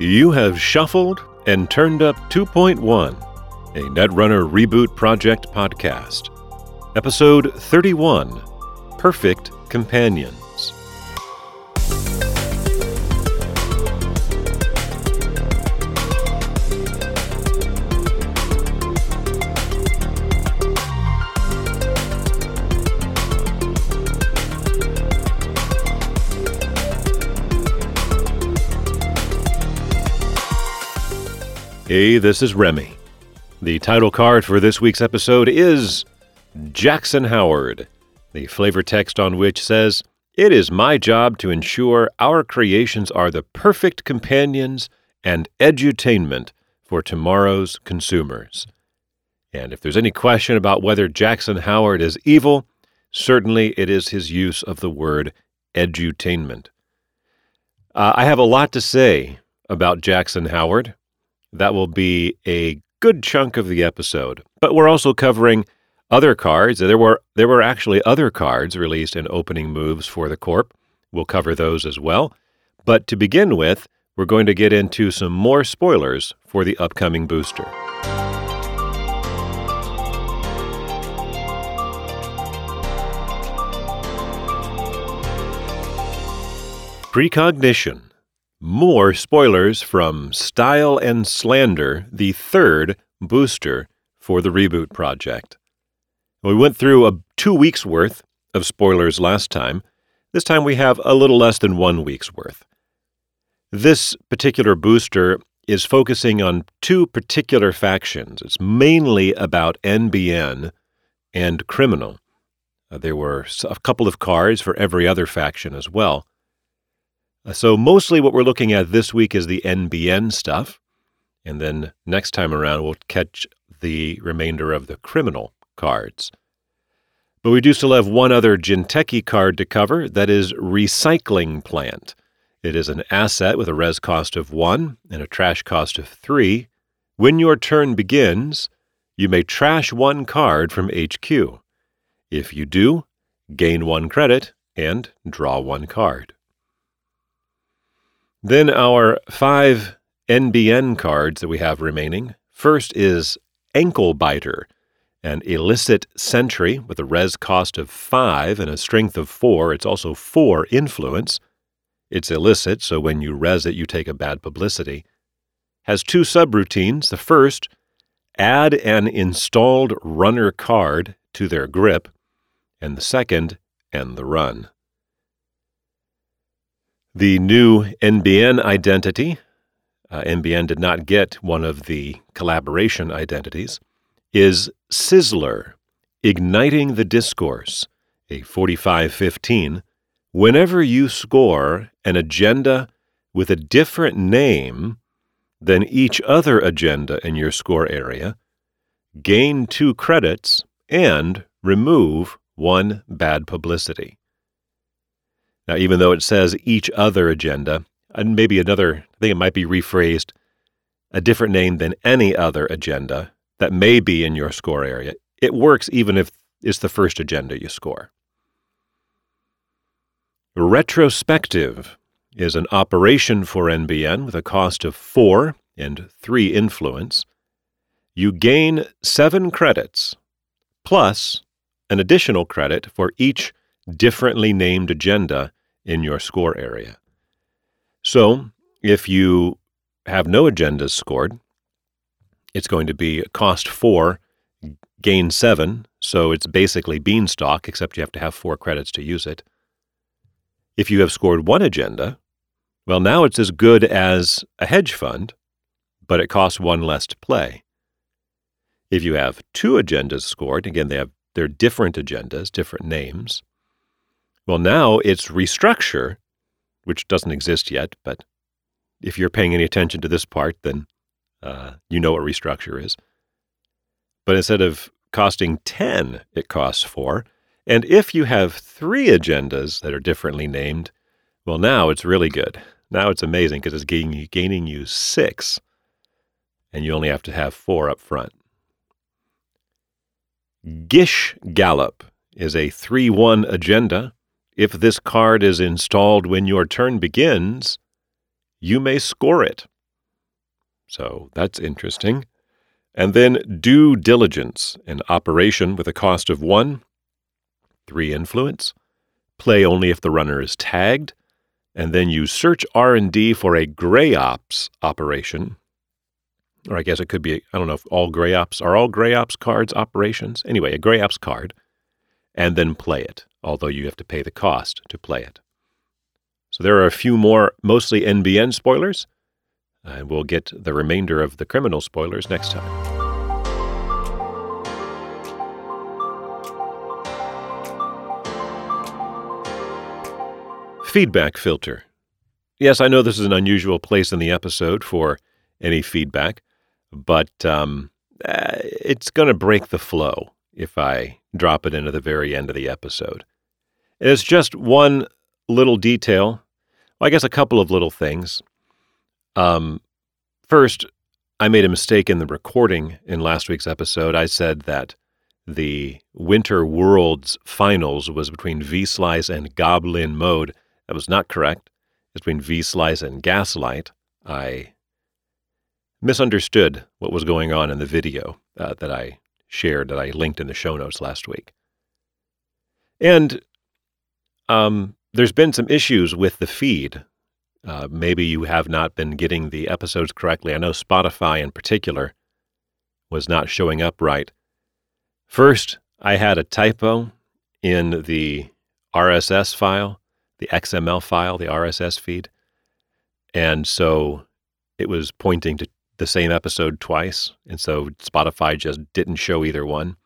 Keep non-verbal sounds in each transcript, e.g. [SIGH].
You have shuffled and turned up 2.1, a Netrunner Reboot Project podcast. Episode 31 Perfect Companions. Hey, this is Remy. The title card for this week's episode is Jackson Howard, the flavor text on which says, It is my job to ensure our creations are the perfect companions and edutainment for tomorrow's consumers. And if there's any question about whether Jackson Howard is evil, certainly it is his use of the word edutainment. Uh, I have a lot to say about Jackson Howard. That will be a good chunk of the episode. But we're also covering other cards. There were there were actually other cards released in opening moves for the Corp. We'll cover those as well. But to begin with, we're going to get into some more spoilers for the upcoming booster. Precognition. More spoilers from Style and Slander, the third booster for the reboot project. We went through a two weeks worth of spoilers last time. This time we have a little less than one week's worth. This particular booster is focusing on two particular factions. It's mainly about NBN and Criminal. Uh, there were a couple of cards for every other faction as well. So, mostly what we're looking at this week is the NBN stuff. And then next time around, we'll catch the remainder of the criminal cards. But we do still have one other Jinteki card to cover that is Recycling Plant. It is an asset with a res cost of 1 and a trash cost of 3. When your turn begins, you may trash one card from HQ. If you do, gain one credit and draw one card. Then our five NBN cards that we have remaining. First is Ankle Biter, an illicit sentry with a res cost of 5 and a strength of 4. It's also 4 influence. It's illicit, so when you res it, you take a bad publicity. Has two subroutines. The first, add an installed runner card to their grip, and the second, end the run. The new NBN identity, uh, NBN did not get one of the collaboration identities, is Sizzler, Igniting the Discourse, a 4515. Whenever you score an agenda with a different name than each other agenda in your score area, gain two credits and remove one bad publicity. Now, even though it says each other agenda, and maybe another, I think it might be rephrased, a different name than any other agenda that may be in your score area, it works even if it's the first agenda you score. Retrospective is an operation for NBN with a cost of 4 and 3 influence. You gain 7 credits, plus an additional credit for each differently named agenda in your score area. So, if you have no agendas scored, it's going to be cost four, gain seven, so it's basically beanstalk, except you have to have four credits to use it. If you have scored one agenda, well, now it's as good as a hedge fund, but it costs one less to play. If you have two agendas scored, again, they have they're different agendas, different names. Well, now it's restructure, which doesn't exist yet, but if you're paying any attention to this part, then uh, you know what restructure is. But instead of costing 10, it costs 4. And if you have three agendas that are differently named, well, now it's really good. Now it's amazing because it's gaining, gaining you 6, and you only have to have 4 up front. Gish Gallop is a 3 1 agenda if this card is installed when your turn begins, you may score it. So that's interesting. And then due diligence, an operation with a cost of one, three influence, play only if the runner is tagged, and then you search R&D for a gray ops operation. Or I guess it could be, I don't know if all gray ops are all gray ops cards operations. Anyway, a gray ops card, and then play it, although you have to pay the cost to play it. So there are a few more, mostly NBN spoilers, and we'll get the remainder of the criminal spoilers next time. Feedback filter. Yes, I know this is an unusual place in the episode for any feedback, but um, uh, it's going to break the flow if I drop it into the very end of the episode. It's just one little detail. Well, I guess a couple of little things. Um, first, I made a mistake in the recording in last week's episode. I said that the Winter Worlds finals was between V Slice and Goblin Mode. That was not correct. It's between V Slice and Gaslight. I misunderstood what was going on in the video uh, that I shared, that I linked in the show notes last week. And um, there's been some issues with the feed. Uh, maybe you have not been getting the episodes correctly. I know Spotify in particular was not showing up right. First, I had a typo in the RSS file the XML file, the RSS feed. And so it was pointing to the same episode twice. And so Spotify just didn't show either one.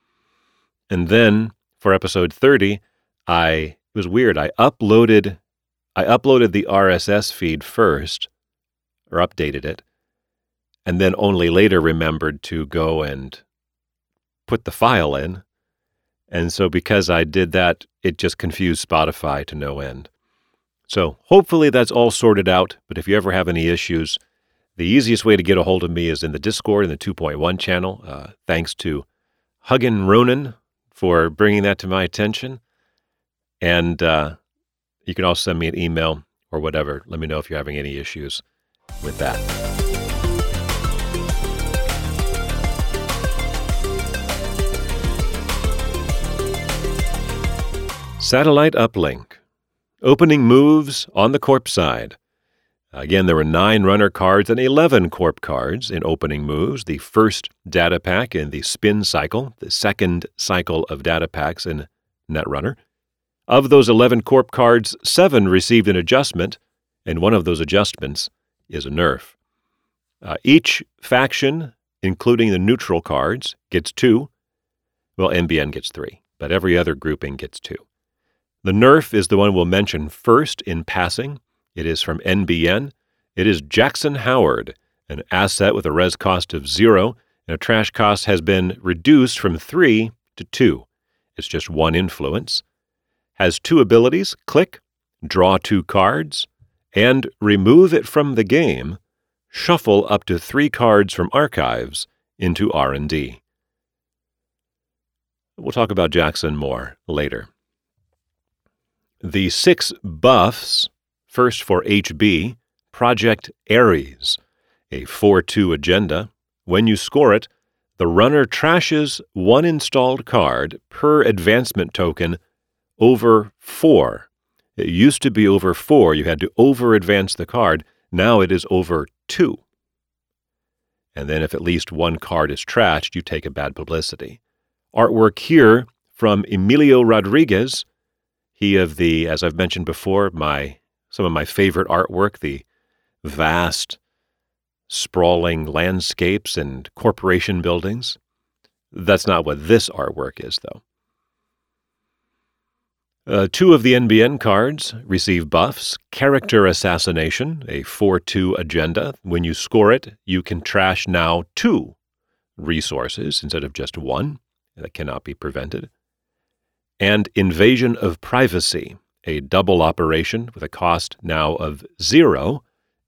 And then for episode 30, I it was weird. I uploaded I uploaded the RSS feed first or updated it and then only later remembered to go and put the file in. And so because I did that, it just confused Spotify to no end. So hopefully that's all sorted out. But if you ever have any issues, the easiest way to get a hold of me is in the Discord in the 2.1 channel. Uh, thanks to Huggin Ronan for bringing that to my attention. And uh, you can also send me an email or whatever. Let me know if you're having any issues with that. Satellite uplink. Opening moves on the corp side. Again, there were nine runner cards and 11 corp cards in opening moves. The first data pack in the spin cycle, the second cycle of data packs in Netrunner. Of those 11 corp cards, seven received an adjustment, and one of those adjustments is a nerf. Uh, each faction, including the neutral cards, gets two. Well, NBN gets three, but every other grouping gets two. The Nerf is the one we'll mention first in passing. It is from NBN. It is Jackson Howard, an asset with a res cost of zero, and a trash cost has been reduced from three to two. It's just one influence. Has two abilities click, draw two cards, and remove it from the game, shuffle up to three cards from archives into R&D. We'll talk about Jackson more later. The six buffs, first for HB, Project Ares, a 4 2 agenda. When you score it, the runner trashes one installed card per advancement token over four. It used to be over four, you had to over advance the card. Now it is over two. And then, if at least one card is trashed, you take a bad publicity. Artwork here from Emilio Rodriguez he of the, as I've mentioned before, my some of my favorite artwork, the vast, sprawling landscapes and corporation buildings. That's not what this artwork is, though. Uh, two of the NBN cards receive buffs Character Assassination, a 4 2 agenda. When you score it, you can trash now two resources instead of just one. That cannot be prevented and Invasion of Privacy, a double operation with a cost now of zero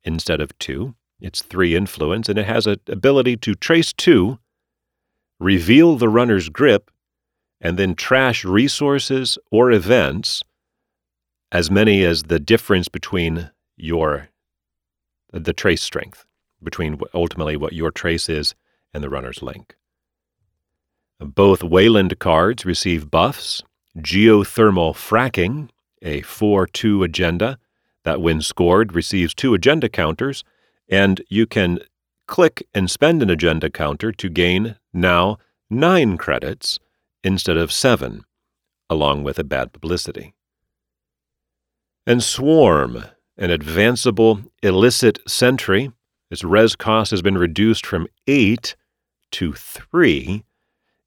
instead of two. It's three influence, and it has an ability to trace two, reveal the runner's grip, and then trash resources or events, as many as the difference between your the trace strength between ultimately what your trace is and the runner's link. Both Weyland cards receive buffs geothermal fracking, a 4 2 agenda that, when scored, receives two agenda counters, and you can click and spend an agenda counter to gain now nine credits instead of seven, along with a bad publicity. And Swarm, an advanceable illicit sentry. Its res cost has been reduced from 8 to 3.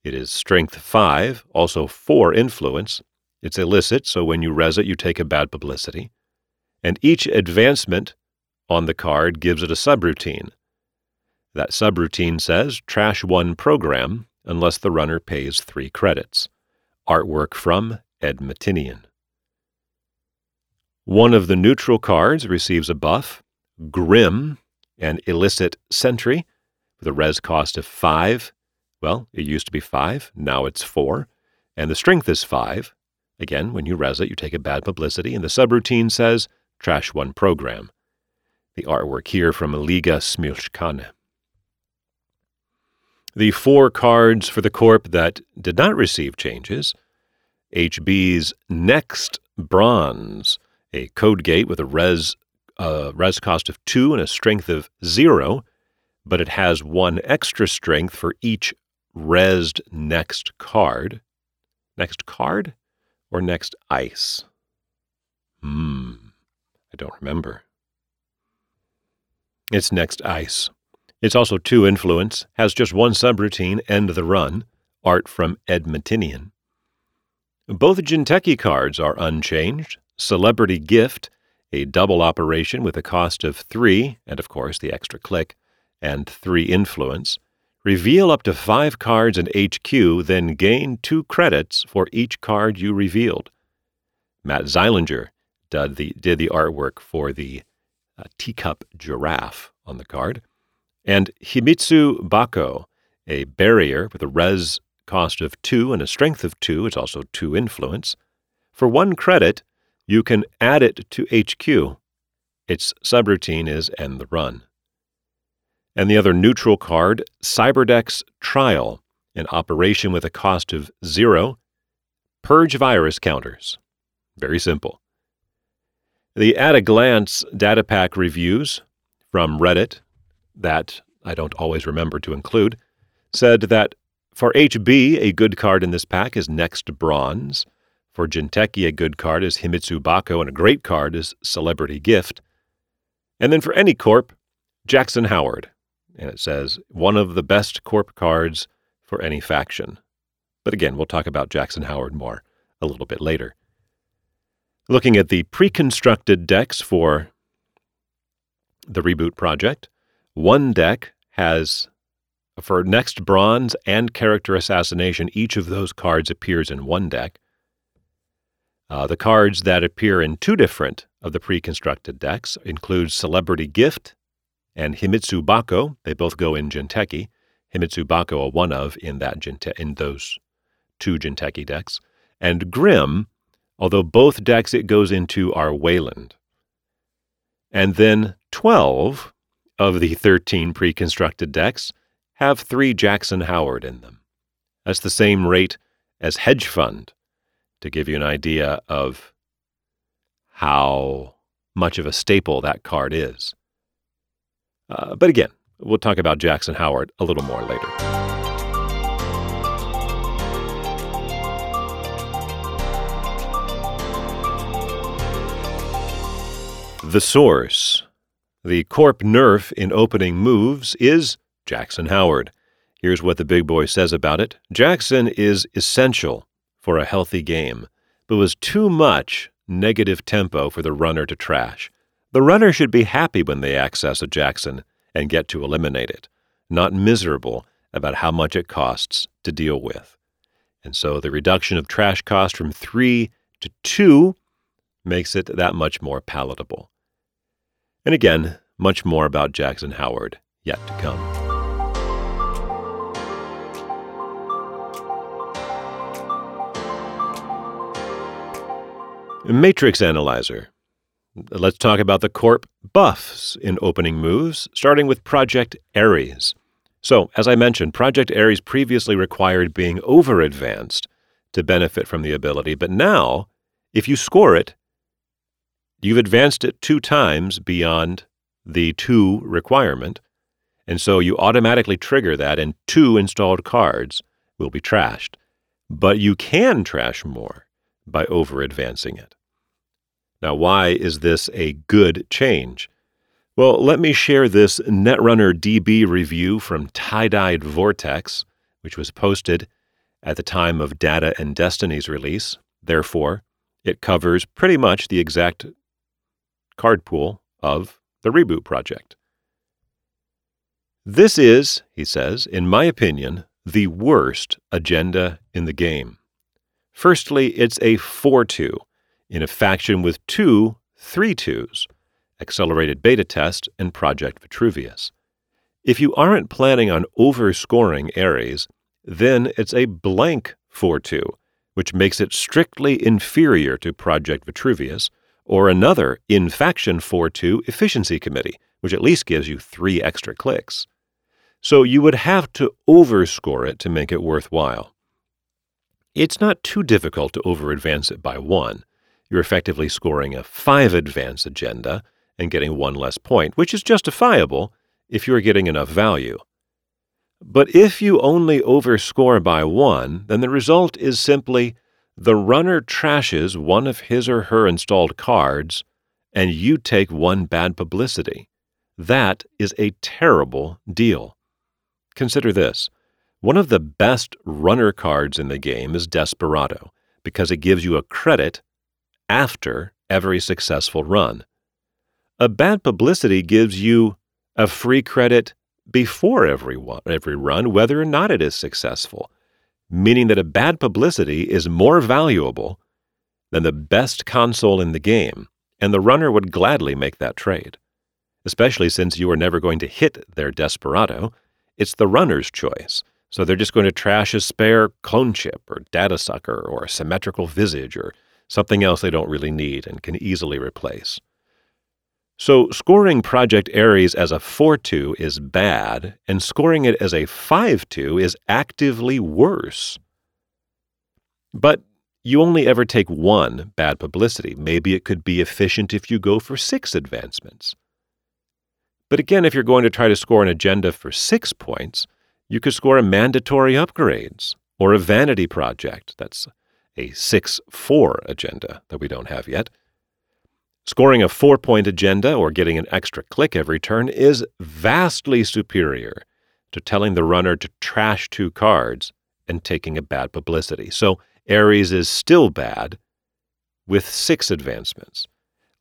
It is strength 5, also 4 influence. It's illicit, so when you res it, you take a bad publicity. And each advancement on the card gives it a subroutine. That subroutine says trash one program unless the runner pays three credits. Artwork from Ed Mattinian. One of the neutral cards receives a buff, Grim, an illicit sentry, with a res cost of 5. Well, it used to be 5, now it's 4. And the strength is 5. Again, when you res it, you take a bad publicity, and the subroutine says Trash One program. The artwork here from Liga Smilchkane. The four cards for the Corp that did not receive changes HB's Next Bronze a code gate with a res uh, res cost of two and a strength of zero, but it has one extra strength for each resed next card. Next card or next ice? Hmm, I don't remember. It's next ice. It's also two influence, has just one subroutine, end the run, art from Ed Mattinian. Both Jinteki cards are unchanged, Celebrity Gift, a double operation with a cost of 3, and of course the extra click, and 3 influence. Reveal up to 5 cards in HQ, then gain 2 credits for each card you revealed. Matt Zeilinger did the, did the artwork for the uh, teacup giraffe on the card. And Himitsu Bako, a barrier with a res cost of 2 and a strength of 2, it's also 2 influence. For 1 credit, you can add it to HQ. Its subroutine is End the Run. And the other neutral card, Cyberdex Trial, an operation with a cost of zero. Purge virus counters. Very simple. The at a glance data pack reviews from Reddit, that I don't always remember to include, said that for HB, a good card in this pack is Next Bronze. For Jinteki, a good card is Himitsu Bako, and a great card is Celebrity Gift. And then for any corp, Jackson Howard. And it says, one of the best corp cards for any faction. But again, we'll talk about Jackson Howard more a little bit later. Looking at the pre constructed decks for the Reboot Project, one deck has, for Next Bronze and Character Assassination, each of those cards appears in one deck. Uh, the cards that appear in two different of the pre constructed decks include Celebrity Gift and Himitsu Bako. They both go in Jinteki. Himitsu Bako, a one of in, that Jinte- in those two Jinteki decks. And Grim, although both decks it goes into are Weyland. And then 12 of the 13 pre constructed decks have three Jackson Howard in them. That's the same rate as Hedge Fund to give you an idea of how much of a staple that card is. Uh, but again, we'll talk about Jackson Howard a little more later. The source. The Corp nerf in opening moves is Jackson Howard. Here's what the big boy says about it Jackson is essential for a healthy game, but was too much negative tempo for the runner to trash. The runner should be happy when they access a Jackson and get to eliminate it, not miserable about how much it costs to deal with. And so the reduction of trash cost from 3 to 2 makes it that much more palatable. And again, much more about Jackson Howard yet to come. Matrix Analyzer. Let's talk about the Corp buffs in opening moves, starting with Project Ares. So, as I mentioned, Project Ares previously required being over advanced to benefit from the ability, but now, if you score it, you've advanced it two times beyond the two requirement, and so you automatically trigger that, and two installed cards will be trashed. But you can trash more by over advancing it. Now, why is this a good change? Well, let me share this Netrunner DB review from Tie Dyed Vortex, which was posted at the time of Data and Destiny's release. Therefore, it covers pretty much the exact card pool of the reboot project. This is, he says, in my opinion, the worst agenda in the game. Firstly, it's a 4 2 in a faction with two 3 2s Accelerated Beta Test and Project Vitruvius. If you aren't planning on overscoring Ares, then it's a blank 4 2, which makes it strictly inferior to Project Vitruvius, or another in faction 4 2 efficiency committee, which at least gives you three extra clicks. So you would have to overscore it to make it worthwhile. It's not too difficult to over advance it by one. You're effectively scoring a 5 advance agenda and getting one less point, which is justifiable if you're getting enough value. But if you only overscore by one, then the result is simply the runner trashes one of his or her installed cards, and you take one bad publicity. That is a terrible deal. Consider this one of the best runner cards in the game is Desperado, because it gives you a credit after every successful run. A bad publicity gives you a free credit before every, one, every run, whether or not it is successful, meaning that a bad publicity is more valuable than the best console in the game, and the runner would gladly make that trade. Especially since you are never going to hit their Desperado, it's the runner's choice. So they're just going to trash a spare clone chip or data sucker or a symmetrical visage or something else they don't really need and can easily replace. So, scoring Project Ares as a 4 2 is bad, and scoring it as a 5 2 is actively worse. But you only ever take one bad publicity. Maybe it could be efficient if you go for six advancements. But again, if you're going to try to score an agenda for six points, you could score a mandatory upgrades or a vanity project. That's a 6 4 agenda that we don't have yet. Scoring a four point agenda or getting an extra click every turn is vastly superior to telling the runner to trash two cards and taking a bad publicity. So Ares is still bad with six advancements.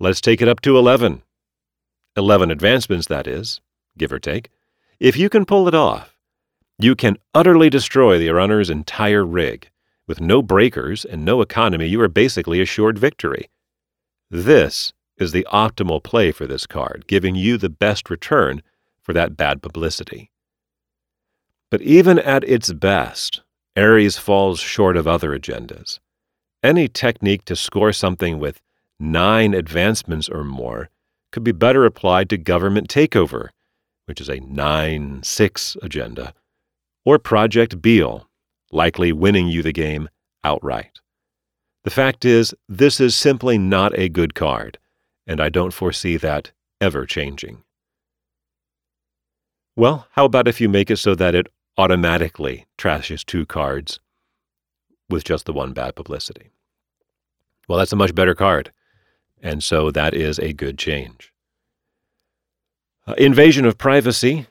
Let's take it up to 11. 11 advancements, that is, give or take. If you can pull it off, you can utterly destroy the runner's entire rig. With no breakers and no economy, you are basically assured victory. This is the optimal play for this card, giving you the best return for that bad publicity. But even at its best, Ares falls short of other agendas. Any technique to score something with nine advancements or more could be better applied to government takeover, which is a 9 6 agenda, or Project Beale, likely winning you the game outright. The fact is, this is simply not a good card and I don't foresee that ever changing. Well, how about if you make it so that it automatically trashes two cards with just the one bad publicity? Well, that's a much better card, and so that is a good change. Uh, invasion of privacy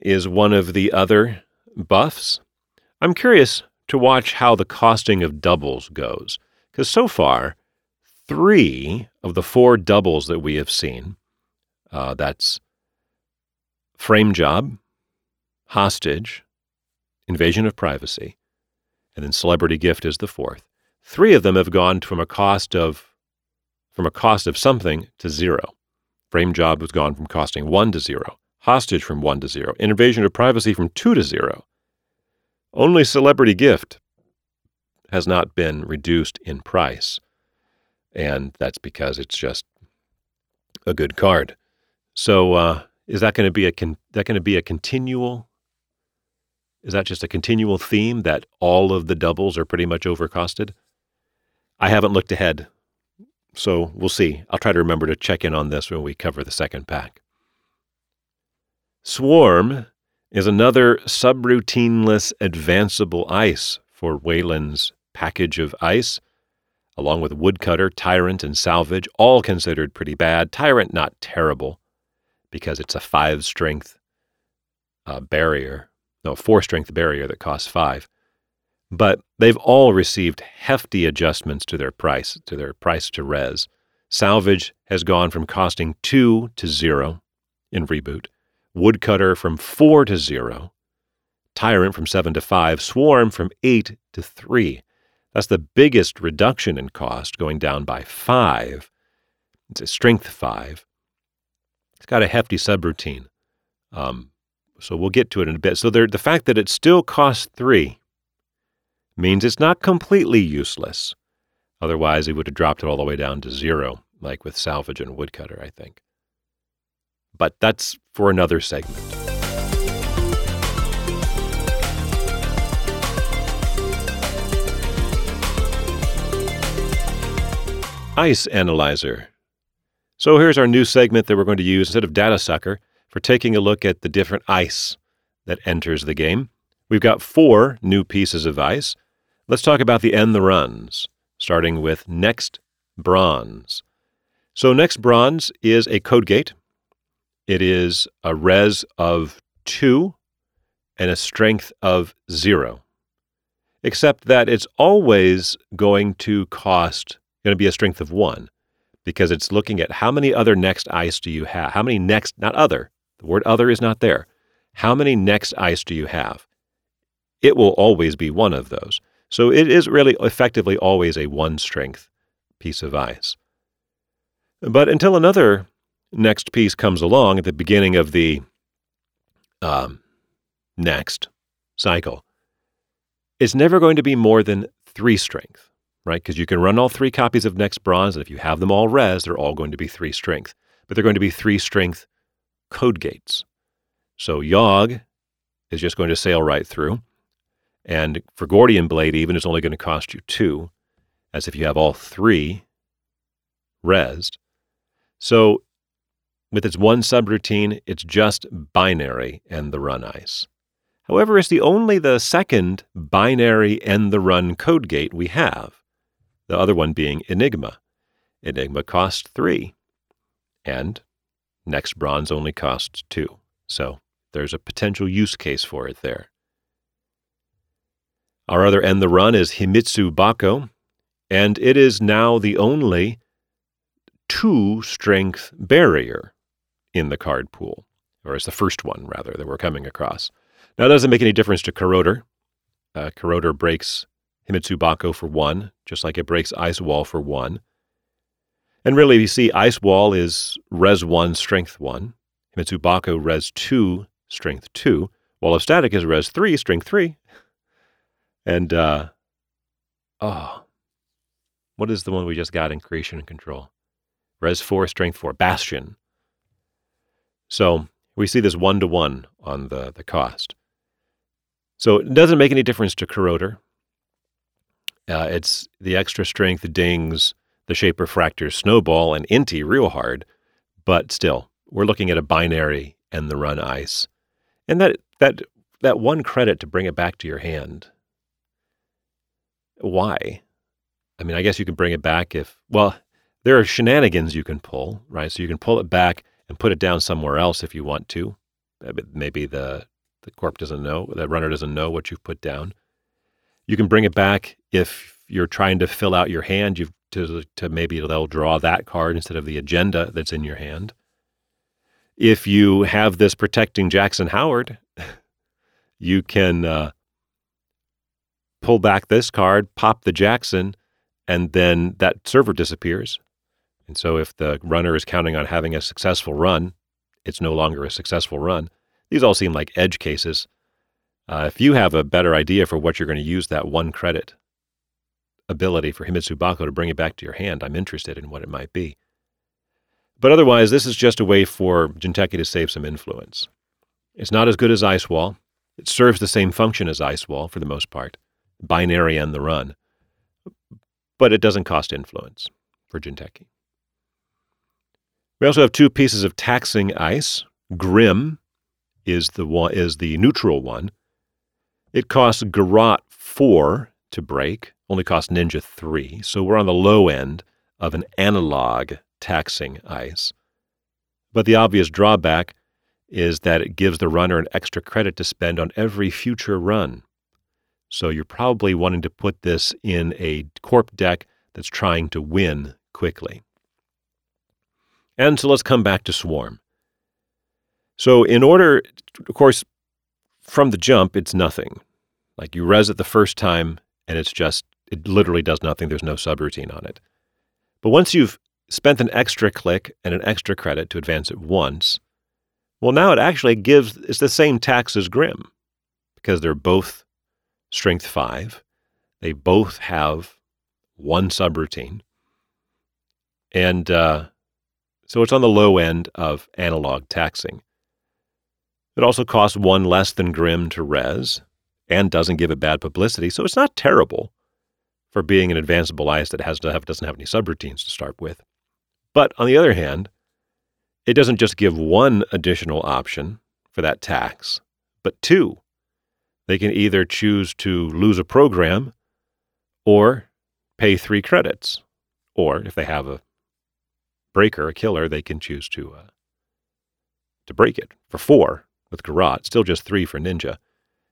is one of the other buffs. I'm curious to watch how the costing of doubles goes, because so far, three of the four doubles that we have seen uh, that's frame job, hostage, invasion of privacy, and then celebrity gift is the fourth. Three of them have gone from a cost of from a cost of something to zero. Frame job has gone from costing one to zero. Hostage from one to zero. Invasion of privacy from two to zero. Only celebrity gift has not been reduced in price. And that's because it's just a good card. So uh, is that going to be a con- that going to be a continual? Is that just a continual theme that all of the doubles are pretty much overcosted? I haven't looked ahead, so we'll see. I'll try to remember to check in on this when we cover the second pack. Swarm is another subroutineless advanceable ice for Weyland's package of ice, along with Woodcutter, Tyrant, and Salvage, all considered pretty bad. Tyrant, not terrible, because it's a five strength uh, barrier, no, four strength barrier that costs five. But they've all received hefty adjustments to their price, to their price to res. Salvage has gone from costing two to zero in reboot. Woodcutter from 4 to 0, Tyrant from 7 to 5, Swarm from 8 to 3. That's the biggest reduction in cost, going down by 5. It's a strength 5. It's got a hefty subroutine. Um, so we'll get to it in a bit. So there, the fact that it still costs 3 means it's not completely useless. Otherwise, he would have dropped it all the way down to 0, like with Salvage and Woodcutter, I think but that's for another segment. Ice Analyzer. So here's our new segment that we're going to use instead of Data Sucker for taking a look at the different ice that enters the game. We've got four new pieces of ice. Let's talk about the end the runs, starting with Next Bronze. So, Next Bronze is a code gate it is a res of 2 and a strength of 0. Except that it's always going to cost, going to be a strength of 1 because it's looking at how many other next ice do you have? How many next, not other, the word other is not there. How many next ice do you have? It will always be one of those. So it is really effectively always a one strength piece of ice. But until another next piece comes along at the beginning of the um, next cycle, it's never going to be more than three strength, right? Because you can run all three copies of Next Bronze, and if you have them all res, they're all going to be three strength. But they're going to be three strength code gates. So Yogg is just going to sail right through. And for Gordian Blade, even, it's only going to cost you two, as if you have all three resed. So with its one subroutine, it's just binary end the run ice. However, it's the only the second binary end the run code gate we have, the other one being Enigma. Enigma costs three, and Next Bronze only costs two. So there's a potential use case for it there. Our other end the run is Himitsu Bako, and it is now the only two strength barrier in the card pool, or as the first one, rather, that we're coming across. Now, that doesn't make any difference to Corroder. Uh, breaks Himitsu Bako for one, just like it breaks Ice Wall for one. And really, you see, Ice Wall is Res 1, Strength 1. Himitsu Bako, Res 2, Strength 2. Wall of Static is Res 3, Strength 3. And, uh, oh, what is the one we just got in Creation and Control? Res 4, Strength 4. Bastion. So we see this one to one on the, the cost. So it doesn't make any difference to corroder. Uh, it's the extra strength dings the Shaper fracter snowball and inti real hard, but still, we're looking at a binary and the run ice. And that that that one credit to bring it back to your hand. Why? I mean, I guess you can bring it back if well, there are shenanigans you can pull, right? So you can pull it back and put it down somewhere else if you want to. Maybe the, the corp doesn't know, the runner doesn't know what you've put down. You can bring it back if you're trying to fill out your hand. You've to, to maybe they'll draw that card instead of the agenda that's in your hand. If you have this protecting Jackson Howard, [LAUGHS] you can uh, pull back this card, pop the Jackson, and then that server disappears. And so if the runner is counting on having a successful run, it's no longer a successful run. These all seem like edge cases. Uh, if you have a better idea for what you're going to use that one credit ability for Himitsu Bako to bring it back to your hand, I'm interested in what it might be. But otherwise, this is just a way for Jinteki to save some influence. It's not as good as Ice Wall. It serves the same function as Ice Wall for the most part, binary and the run. But it doesn't cost influence for Jinteki. We also have two pieces of taxing ice. Grim is the one is the neutral one. It costs Garrote four to break, only costs Ninja three, so we're on the low end of an analog taxing ice. But the obvious drawback is that it gives the runner an extra credit to spend on every future run. So you're probably wanting to put this in a corp deck that's trying to win quickly. And so let's come back to Swarm. So, in order, of course, from the jump, it's nothing. Like you res it the first time, and it's just, it literally does nothing. There's no subroutine on it. But once you've spent an extra click and an extra credit to advance it once, well, now it actually gives, it's the same tax as Grim because they're both strength five. They both have one subroutine. And uh, so it's on the low end of analog taxing. It also costs one less than Grim to res and doesn't give it bad publicity, so it's not terrible for being an advanceable ice that has to have, doesn't have any subroutines to start with. But on the other hand, it doesn't just give one additional option for that tax, but two. They can either choose to lose a program or pay three credits. Or if they have a breaker, a killer, they can choose to uh, to break it for four with Garrote, still just three for Ninja.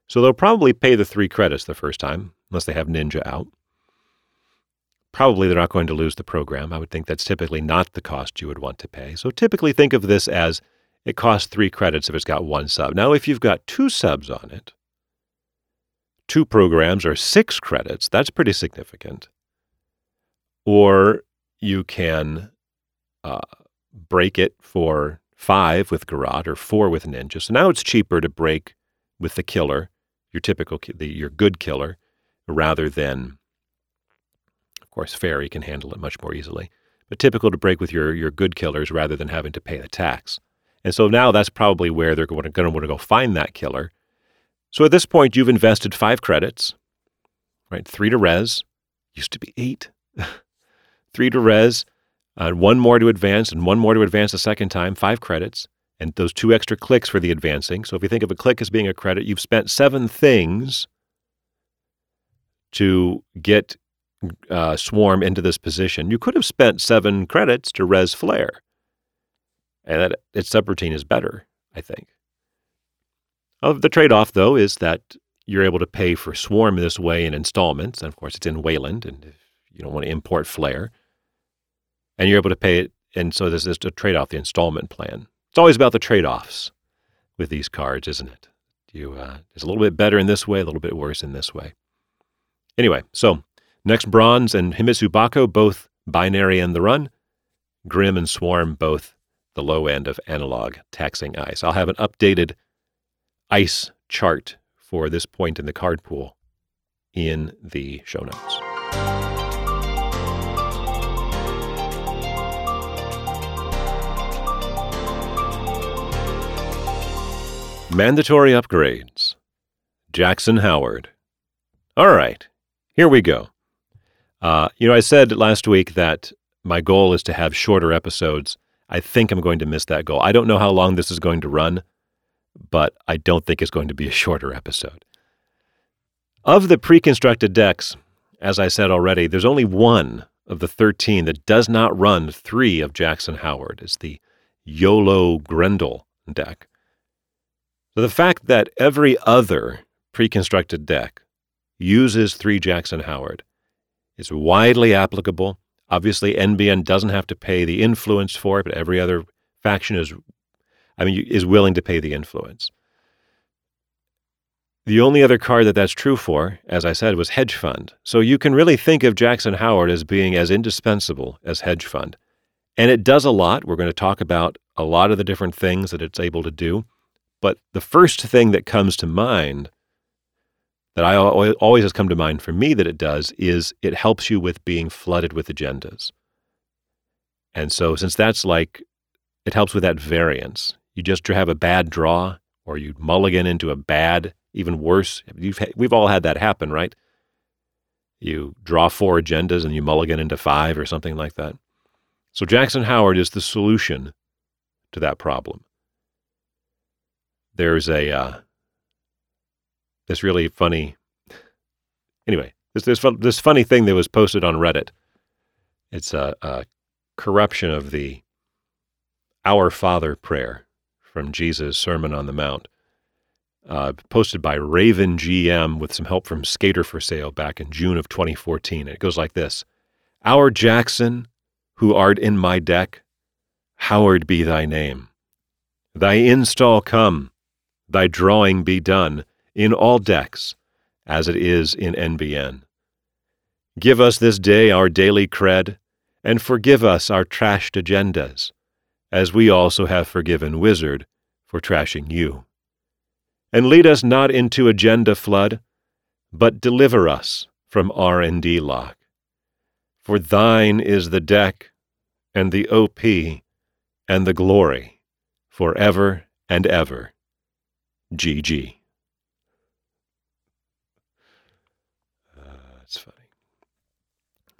So they'll probably pay the three credits the first time, unless they have Ninja out. Probably they're not going to lose the program. I would think that's typically not the cost you would want to pay. So typically think of this as it costs three credits if it's got one sub. Now, if you've got two subs on it, two programs are six credits. That's pretty significant. Or you can uh, break it for five with Garrote or four with Ninja. So now it's cheaper to break with the killer, your typical, the, your good killer, rather than, of course, Faerie can handle it much more easily. But typical to break with your, your good killers rather than having to pay the tax. And so now that's probably where they're going to, going to want to go find that killer. So at this point, you've invested five credits, right? Three to res, used to be eight. [LAUGHS] Three to res, uh, one more to advance, and one more to advance a second time, five credits, and those two extra clicks for the advancing. So if you think of a click as being a credit, you've spent seven things to get uh, Swarm into this position. You could have spent seven credits to res Flare, and that its subroutine is better, I think. Uh, the trade off, though, is that you're able to pay for Swarm this way in installments. And of course, it's in Weyland, and if you don't want to import Flare and you're able to pay it. And so there's this a trade off, the installment plan. It's always about the trade offs with these cards, isn't it? You uh, it's a little bit better in this way, a little bit worse in this way. Anyway, so next Bronze and Himitsu Bako, both binary and the run. Grim and Swarm, both the low end of analog taxing ice. I'll have an updated ice chart for this point in the card pool in the show notes. Mandatory upgrades. Jackson Howard. All right, here we go. Uh, you know, I said last week that my goal is to have shorter episodes. I think I'm going to miss that goal. I don't know how long this is going to run, but I don't think it's going to be a shorter episode. Of the pre constructed decks, as I said already, there's only one of the 13 that does not run three of Jackson Howard. It's the YOLO Grendel deck. So the fact that every other pre-constructed deck uses 3 Jackson Howard is widely applicable. Obviously, NBN doesn't have to pay the influence for it, but every other faction is, I mean, is willing to pay the influence. The only other card that that's true for, as I said, was hedge fund. So you can really think of Jackson Howard as being as indispensable as hedge fund. And it does a lot. We're going to talk about a lot of the different things that it's able to do. But the first thing that comes to mind that I always has come to mind for me that it does is it helps you with being flooded with agendas. And so, since that's like it helps with that variance. You just have a bad draw, or you mulligan into a bad, even worse. You've, we've all had that happen, right? You draw four agendas and you mulligan into five or something like that. So Jackson Howard is the solution to that problem. There's a uh, this really funny. Anyway, this this this funny thing that was posted on Reddit. It's a, a corruption of the Our Father prayer from Jesus' Sermon on the Mount, uh, posted by Raven GM with some help from Skater for Sale back in June of 2014. it goes like this Our Jackson, who art in my deck, Howard be thy name. Thy install come, thy drawing be done in all decks, as it is in NBN. Give us this day our daily cred, and forgive us our trashed agendas, as we also have forgiven Whizzard for trashing you. And lead us not into agenda flood, but deliver us from R&D lock. For thine is the deck, and the OP, and the glory, forever and ever. GG. Uh, that's funny.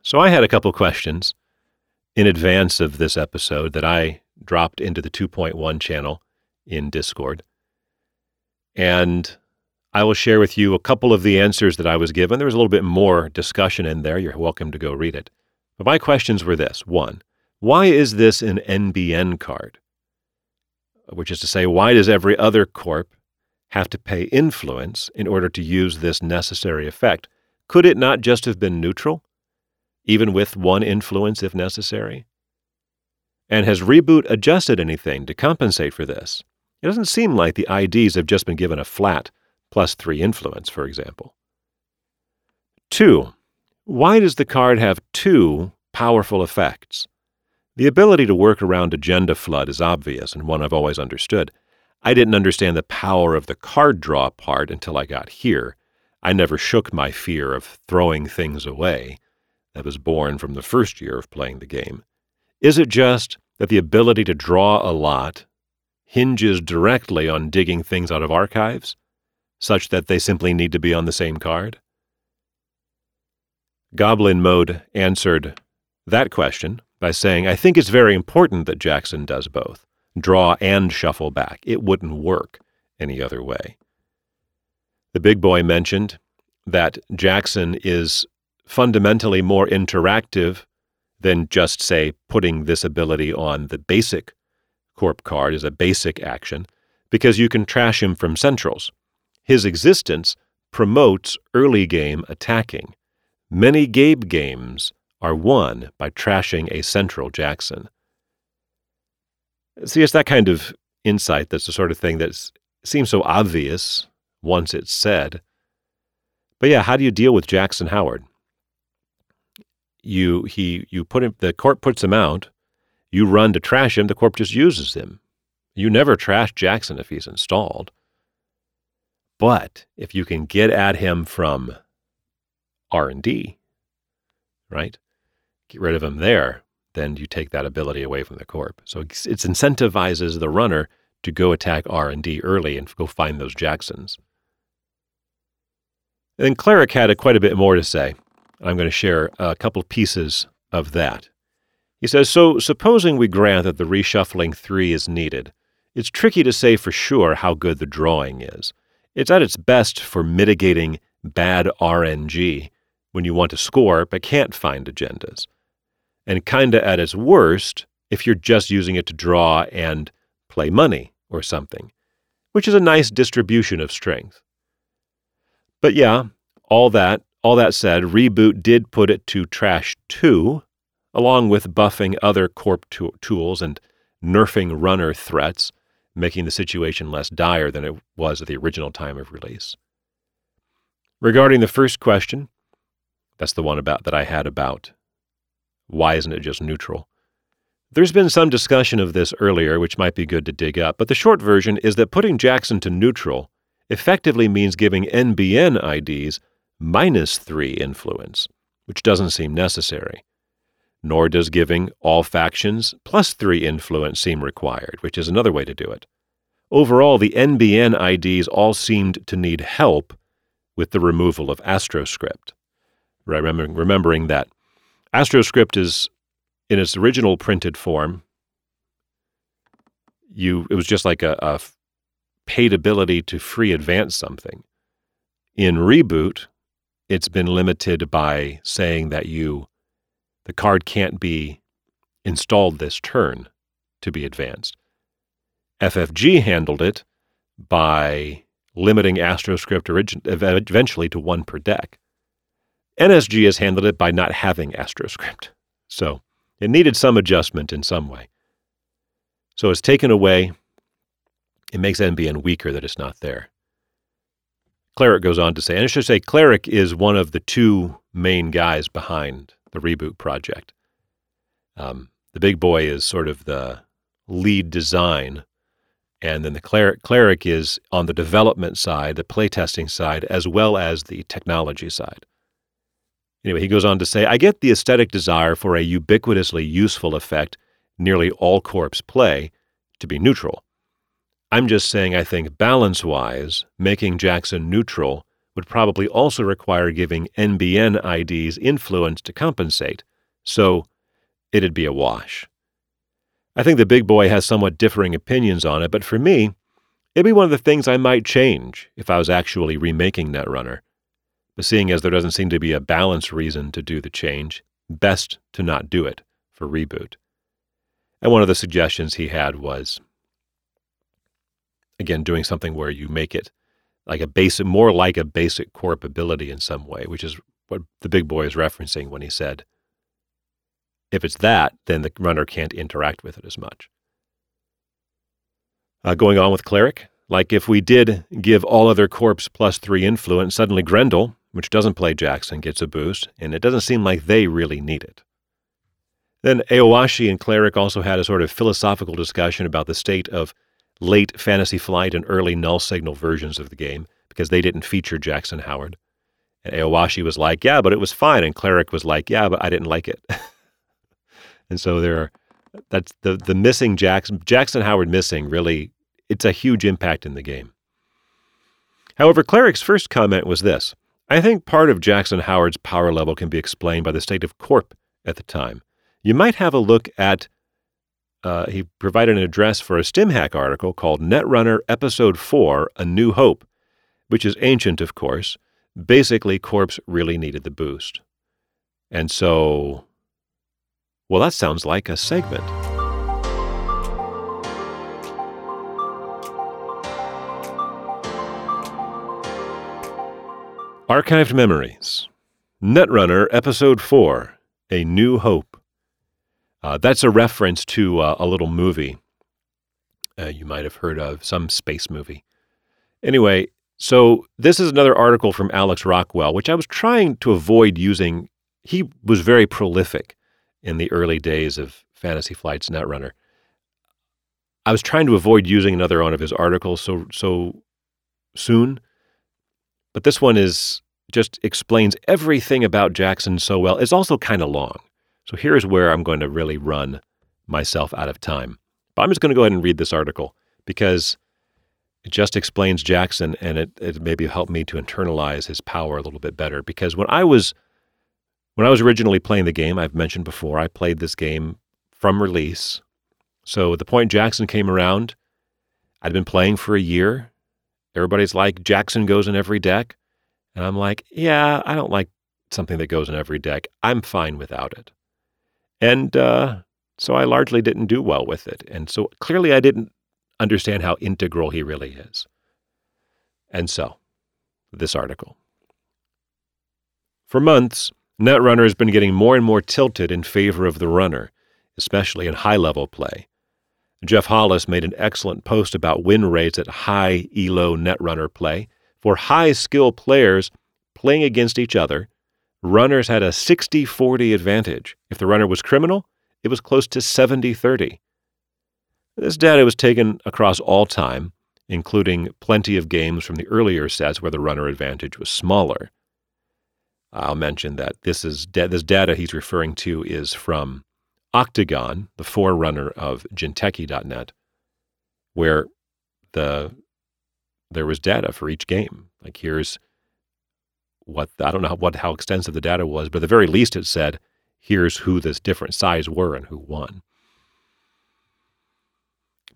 So I had a couple questions in advance of this episode that I dropped into the 2.1 channel in Discord. And I will share with you a couple of the answers that I was given. There was a little bit more discussion in there. You're welcome to go read it. But my questions were this one, why is this an NBN card? Which is to say, why does every other corp have to pay influence in order to use this necessary effect? Could it not just have been neutral, even with one influence if necessary? And has Reboot adjusted anything to compensate for this? It doesn't seem like the IDs have just been given a flat plus three influence, for example. Two, why does the card have two powerful effects? The ability to work around agenda flood is obvious and one I've always understood. I didn't understand the power of the card draw part until I got here. I never shook my fear of throwing things away. That was born from the first year of playing the game. Is it just that the ability to draw a lot hinges directly on digging things out of archives, such that they simply need to be on the same card? Goblin Mode answered that question by saying, I think it's very important that Jackson does both draw and shuffle back. It wouldn't work any other way. The big boy mentioned that Jackson is fundamentally more interactive than just, say, putting this ability on the basic Corp card as a basic action, because you can trash him from centrals. His existence promotes early game attacking. Many Gabe games are won by trashing a central Jackson. See, it's that kind of insight that's the sort of thing that seems so obvious once it's said. But yeah, how do you deal with Jackson Howard? You he you put him the court puts him out, you run to trash him, the corp just uses him. You never trash Jackson if he's installed. But if you can get at him from R&D, right? get rid of him there, then you take that ability away from the corp. So it incentivizes the runner to go attack R&D early and go find those Jacksons. And then Cleric had quite a bit more to say. I'm going to share a couple pieces of that. He says, So supposing we grant that the reshuffling 3 is needed, it's tricky to say for sure how good the drawing is. It's at its best for mitigating bad RNG when you want to score but can't find agendas and kinda at its worst if you're just using it to draw and play money or something, which is a nice distribution of strength. But yeah, all that, all that said, Reboot did put it to trash 2, along with buffing other corp to- tools and nerfing runner threats, making the situation less dire than it was at the original time of release. Regarding the first question, that's the one about that I had about why isn't it just neutral? There's been some discussion of this earlier, which might be good to dig up, but the short version is that putting Jackson to neutral effectively means giving NBN IDs minus 3 influence, which doesn't seem necessary. nor does giving all factions plus 3 influence seem required, which is another way to do it. Overall, the NBN IDs all seemed to need help with the removal of AstroScript. Remembering, remembering that AstroScript is, in its original printed form, you it was just like a, a paid ability to free advance something. In reboot, it's been limited by saying that you the card can't be installed this turn to be advanced. FFG handled it by limiting AstroScript origin, eventually to one per deck. NSG has handled it by not having AstroScript. So it needed some adjustment in some way. So it's taken away. It makes NBN weaker that it's not there. Cleric goes on to say, and I should say, Cleric is one of the two main guys behind the reboot project. Um, the big boy is sort of the lead design, and then the cleric, cleric is on the development side, the playtesting side, as well as the technology side. Anyway, he goes on to say, I get the aesthetic desire for a ubiquitously useful effect nearly all corpse play to be neutral. I'm just saying I think balance wise, making Jackson neutral would probably also require giving NBN IDs influence to compensate, so it'd be a wash. I think the big boy has somewhat differing opinions on it, but for me, it'd be one of the things I might change if I was actually remaking Netrunner. Seeing as there doesn't seem to be a balanced reason to do the change, best to not do it for reboot. And one of the suggestions he had was, again, doing something where you make it like a basic, more like a basic corp ability in some way, which is what the big boy is referencing when he said, if it's that, then the runner can't interact with it as much. Uh, going on with Cleric, like if we did give all other corps plus three influence, suddenly GRNDL, which doesn't play Jackson, gets a boost, and it doesn't seem like they really need it. Then Aowashi and Cleric also had a sort of philosophical discussion about the state of late Fantasy Flight and early Null Signal versions of the game because they didn't feature Jackson Howard. And Aowashi was like, yeah, but it was fine. And Cleric was like, yeah, but I didn't like it. [LAUGHS] and so there are, that's the, the missing Jackson, Jackson Howard missing really, it's a huge impact in the game. However, Cleric's first comment was this I think part of Jackson Howard's power level can be explained by the state of Corp at the time you might have a look at. Uh, he provided an address for a StimHack article called Netrunner Episode 4 A New Hope, which is ancient, of course. Basically, Corpse really needed the boost. And so, well, that sounds like a segment. Archived Memories Netrunner Episode 4 A New Hope. Uh, that's a reference to uh, a little movie uh, you might have heard of, some space movie. Anyway, so this is another article from Alex Rockwell, which I was trying to avoid using. He was very prolific in the early days of Fantasy Flight's Netrunner. I was trying to avoid using another one of his articles so so soon, but this one is just explains everything about Jackson so well. It's also kind of long. So here's where I'm going to really run myself out of time. But I'm just going to go ahead and read this article because it just explains Jackson and it, it maybe helped me to internalize his power a little bit better. Because when I was when I was originally playing the game, I've mentioned before, I played this game from release. So the point Jackson came around, I'd been playing for a year. Everybody's like, Jackson goes in every deck. And I'm like, yeah, I don't like something that goes in every deck. I'm fine without it. And uh, so I largely didn't do well with it. And so clearly I didn't understand how integral he really is. And so, this article. For months, Netrunner has been getting more and more tilted in favor of the runner, especially in high level play. Jeff Hollis made an excellent post about win rates at high ELO Netrunner play. For high skill players playing against each other, runners had a 60 40 advantage. If the runner was criminal, it was close to 70 30. This data was taken across all time, including plenty of games from the earlier sets where the runner advantage was smaller. I'll mention that this is da- this data he's referring to is from OCTGN, the forerunner of Jinteki.net, where the there was data for each game. Like here's what I don't know what how extensive the data was, but at the very least it said here's who this different size were and who won.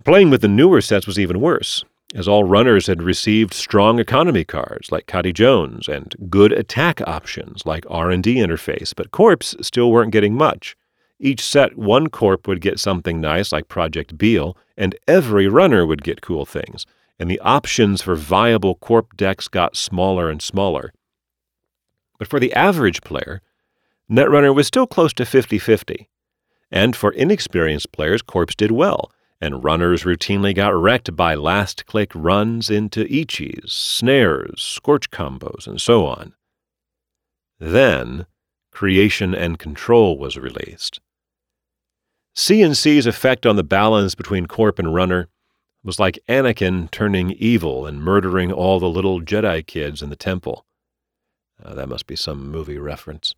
Playing with the newer sets was even worse, as all runners had received strong economy cards like Kati Jones and good attack options like R&D interface, but Corps still weren't getting much. Each set, one Corp would get something nice like Project Beale, and every runner would get cool things, and the options for viable Corp decks got smaller and smaller. But for the average player, Netrunner was still close to 50 50. And for inexperienced players, Corps did well, and runners routinely got wrecked by last click runs into Ichis, snares, scorch combos, and so on. Then, Creation and Control was released. CNC's effect on the balance between Corp and Runner was like Anakin turning evil and murdering all the little Jedi kids in the temple. Uh, that must be some movie reference.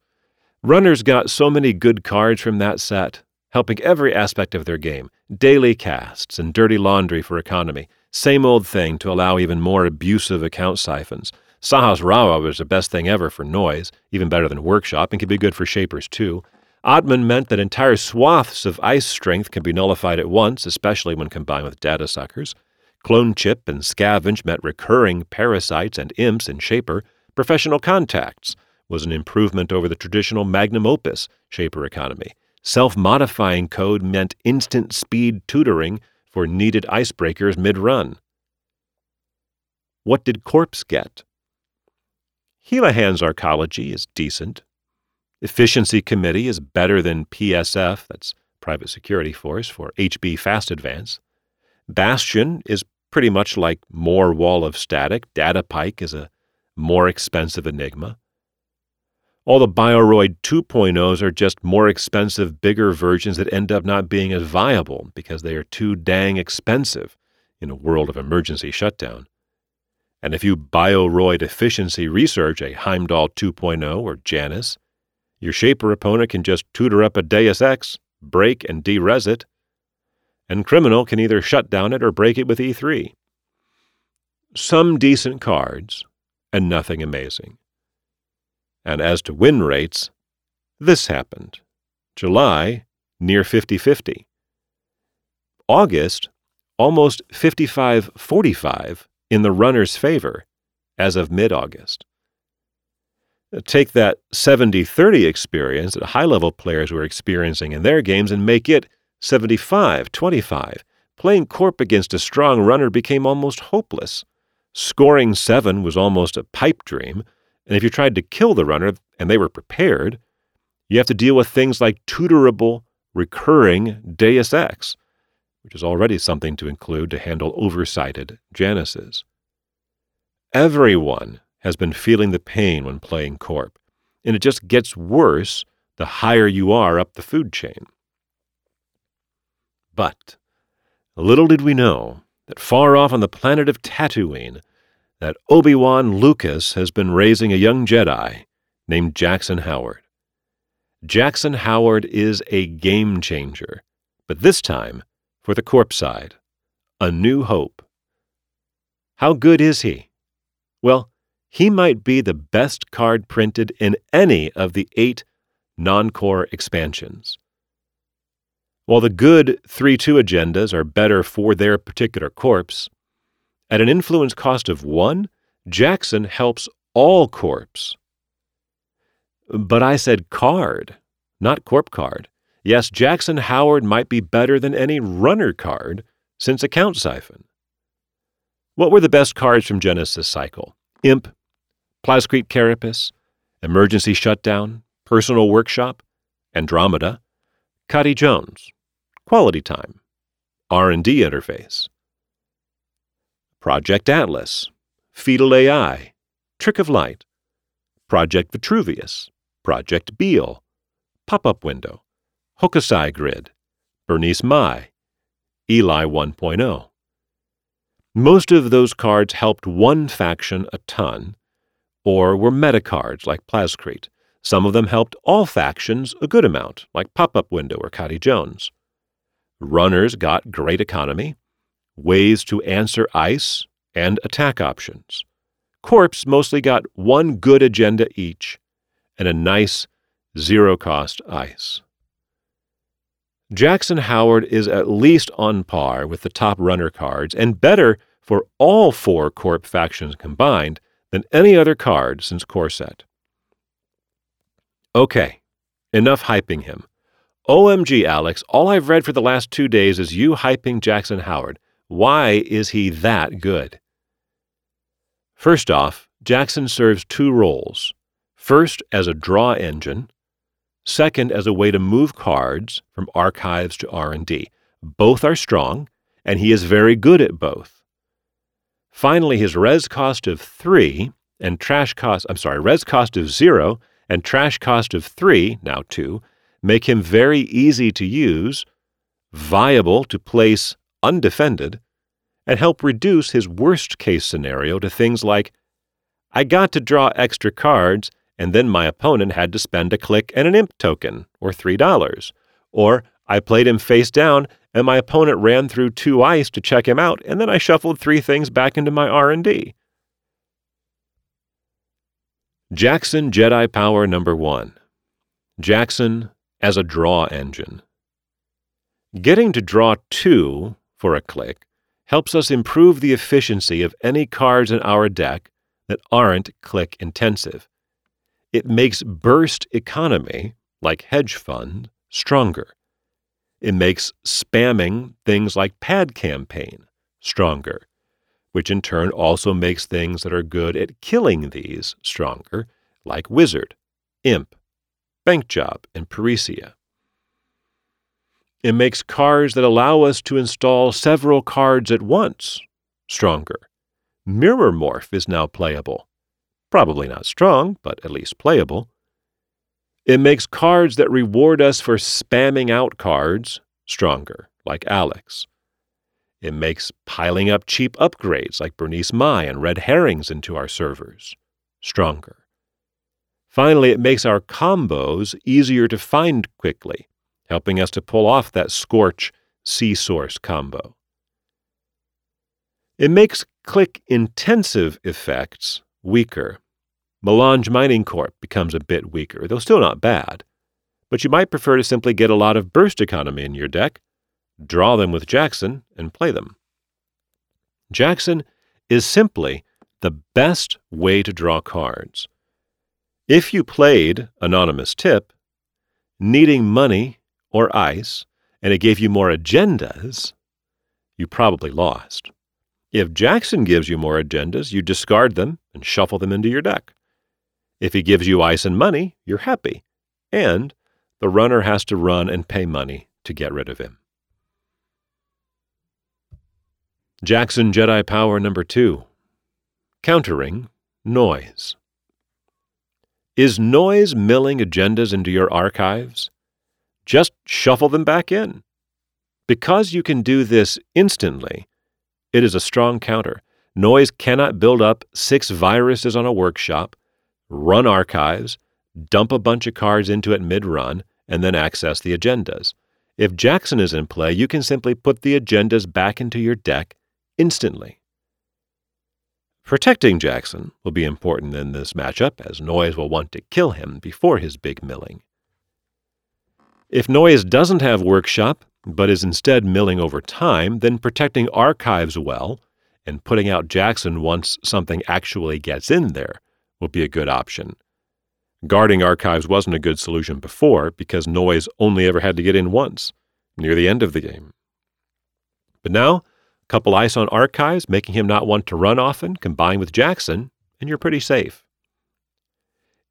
Runners got so many good cards from that set, helping every aspect of their game daily casts and dirty laundry for economy. Same old thing to allow even more abusive account siphons. Sahasrara was the best thing ever for noise, even better than Workshop, and can be good for shapers too. Atman meant that entire swaths of ice strength can be nullified at once, especially when combined with data suckers. Clone Chip and Scavenge met recurring parasites and imps in Shaper. Professional Contacts was an improvement over the traditional magnum opus Shaper economy. Self modifying code meant instant speed tutoring for needed icebreakers mid run. What did Corpse get? Helahan's arcology is decent, Efficiency Committee is better than PSF, that's Private Security Force, for HB Fast Advance. Bastion is pretty much like more Wall of Static. Data Pike is a more expensive Enigma. All the Bioroid 2.0s are just more expensive, bigger versions that end up not being as viable because they are too dang expensive in a world of emergency shutdown. And if you Bioroid efficiency research a Heimdall 2.0 or Janus, your Shaper opponent can just tutor up a Deus Ex, break and derez it, and Criminal can either shut down it or break it with E3. Some decent cards, and nothing amazing. And as to win rates, this happened. July, near 50 50. August, almost 55 45 in the runner's favor as of mid August take that 70 30 experience that high level players were experiencing in their games and make it 75 25. Playing Corp against a strong runner became almost hopeless. Scoring seven was almost a pipe dream, and if you tried to kill the runner and they were prepared, you have to deal with things like tutorable, recurring Deus Ex, which is already something to include to handle oversighted Januses. Everyone has been feeling the pain when playing Corp, and it just gets worse the higher you are up the food chain. But little did we know that far off on the planet of Tatooine, that Obi-Wan Lucas has been raising a young Jedi named Jackson Howard. Jackson Howard is a game changer, but this time for the Corp side. A new hope. How good is he? Well, he might be the best card printed in any of the eight non core expansions. While the good 3 2 agendas are better for their particular corps, at an influence cost of one, Jackson helps all corps. But I said card, not corp card. Yes, Jackson Howard might be better than any runner card since Account Siphon. What were the best cards from Genesis Cycle? Imp, Plascrete Carapace, Emergency Shutdown, Personal Workshop, Andromeda, Kati Jones, Quality Time, R&D Interface, Project Atlas, Fetal AI, Trick of Light, Project Vitruvius, Project Beale, Pop-Up Window, Hokusai Grid, Bernice Mai, Eli 1.0. Most of those cards helped one faction a ton, or were meta cards like Plascrete. Some of them helped all factions a good amount, like Pop Up Window or Kati Jones. Runners got great economy, ways to answer ice, and attack options. Corps mostly got one good agenda each and a nice zero cost ice. Jackson Howard is at least on par with the top runner cards and better for all four Corp factions combined than any other card since Core Set. Okay, enough hyping him. OMG, Alex, all I've read for the last two days is you hyping Jackson Howard. Why is he that good? First off, Jackson serves two roles. First, as a draw engine. Second, as a way to move cards from archives to R&D. Both are strong, and he is very good at both. Finally, his res cost of 3 and trash cost, I'm sorry, res cost of 0 and trash cost of 3, now 2, make him very easy to use, viable to place undefended, and help reduce his worst case scenario to things like I got to draw extra cards, and then my opponent had to spend a click and an imp token, or $3. Or I played him face down, and my opponent ran through two ice to check him out, and then I shuffled three things back into my R&D. Jackson Jedi Power Number 1 Jackson as a draw engine. Getting to draw two for a click helps us improve the efficiency of any cards in our deck that aren't click intensive. It makes burst economy, like hedge fund, stronger. It makes spamming things like pad campaign stronger, which in turn also makes things that are good at killing these stronger, like Whizzard, imp, bank job, and Paricia. It makes cards that allow us to install several cards at once stronger. Mirror Morph is now playable. Probably not strong, but at least playable. It makes cards that reward us for spamming out cards stronger, like Alix. It makes piling up cheap upgrades like Bernice Mai and Red Herrings into our servers stronger. Finally, it makes our combos easier to find quickly helping us to pull off that Scorch Sea Source combo. It makes click intensive effects weaker. Melange Mining Corp becomes a bit weaker, though still not bad. But you might prefer to simply get a lot of burst economy in your deck, draw them with Jackson, and play them. Jackson is simply the best way to draw cards. If you played Anonymous Tip, needing money or ice, and it gave you more agendas, you probably lost. If Jackson gives you more agendas, you discard them and shuffle them into your deck. If he gives you ice and money, you're happy. And the runner has to run and pay money to get rid of him. Jackson Jedi Power Number 2 Countering Noise. Is noise milling agendas into your archives? just shuffle them back in. Because you can do this instantly, it is a strong counter. Noise cannot build up six viruses on a workshop, run archives, dump a bunch of cards into it mid run, and then access the agendas. If Jackson is in play, you can simply put the agendas back into your deck instantly. Protecting Jackson will be important in this matchup, as Noise will want to kill him before his big milling. If Noise doesn't have Workshop, but is instead milling over time, then protecting archives well and putting out Jackson once something actually gets in there will be a good option. Guarding archives wasn't a good solution before because Noise only ever had to get in once, near the end of the game. But now, a couple ice on archives, making him not want to run often, combined with Jackson, and you're pretty safe.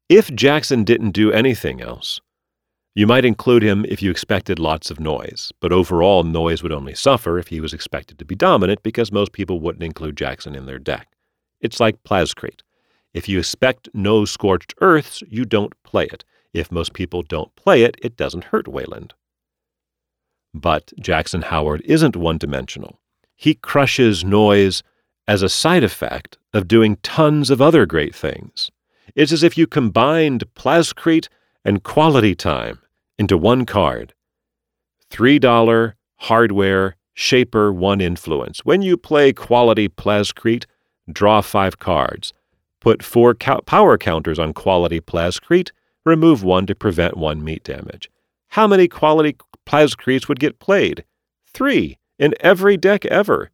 If Jackson didn't do anything else, you might include him if you expected lots of noise, but overall, noise would only suffer if he was expected to be dominant because most people wouldn't include Jackson in their deck. It's like Plascrete. If you expect no scorched earths, you don't play it. If most people don't play it, it doesn't hurt Wayland. But Jackson Howard isn't one dimensional. He crushes noise as a side effect of doing tons of other great things. It's as if you combined Plascrete and Quality Time into one card. $3 hardware, shaper, one influence. When you play Quality Plascrete, draw five cards. Put four co- power counters on Quality Plascrete, remove one to prevent one meat damage. How many Quality Plascretes would get played? Three in every deck ever.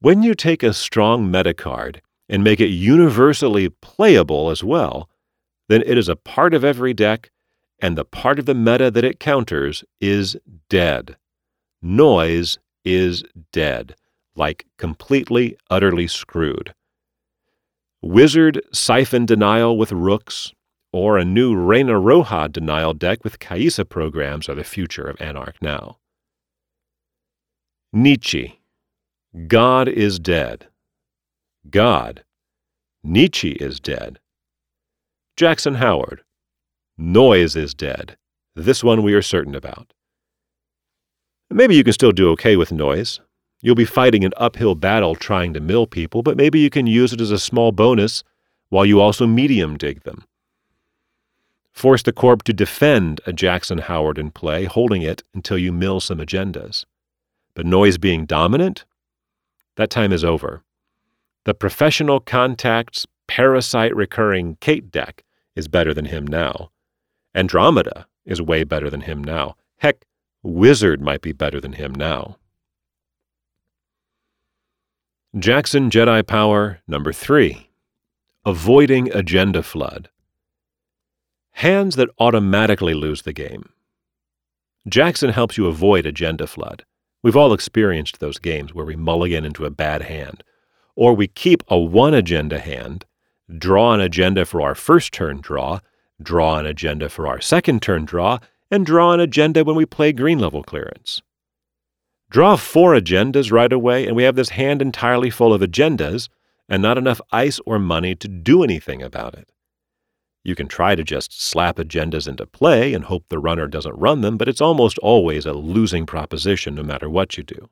When you take a strong meta card and make it universally playable as well, then it is a part of every deck, and the part of the meta that it counters is dead. Noise is dead, like completely, utterly screwed. Whizzard Siphon Denial with Rooks, or a new Reina Roja denial deck with Caïssa programs are the future of Anarch now. Nietzsche. God is dead. God. Nietzsche is dead. Jackson Howard. Noise is dead. This one we are certain about. Maybe you can still do okay with noise. You'll be fighting an uphill battle trying to mill people, but maybe you can use it as a small bonus while you also medium dig them. Force the Corp to defend a Jackson Howard in play, holding it until you mill some agendas. But noise being dominant? That time is over. The professional contacts parasite recurring Kate deck is better than him now. Andromeda is way better than him now. Heck, Whizzard might be better than him now. Jackson Jedi Power number 3 Avoiding Agenda Flood. Hands that automatically lose the game. Jackson helps you avoid agenda flood. We've all experienced those games where we mulligan into a bad hand, or we keep a one agenda hand, draw an agenda for our first turn draw, draw an agenda for our second turn draw, and draw an agenda when we play green level clearance. Draw four agendas right away, and we have this hand entirely full of agendas and not enough ice or money to do anything about it. You can try to just slap agendas into play and hope the runner doesn't run them, but it's almost always a losing proposition no matter what you do.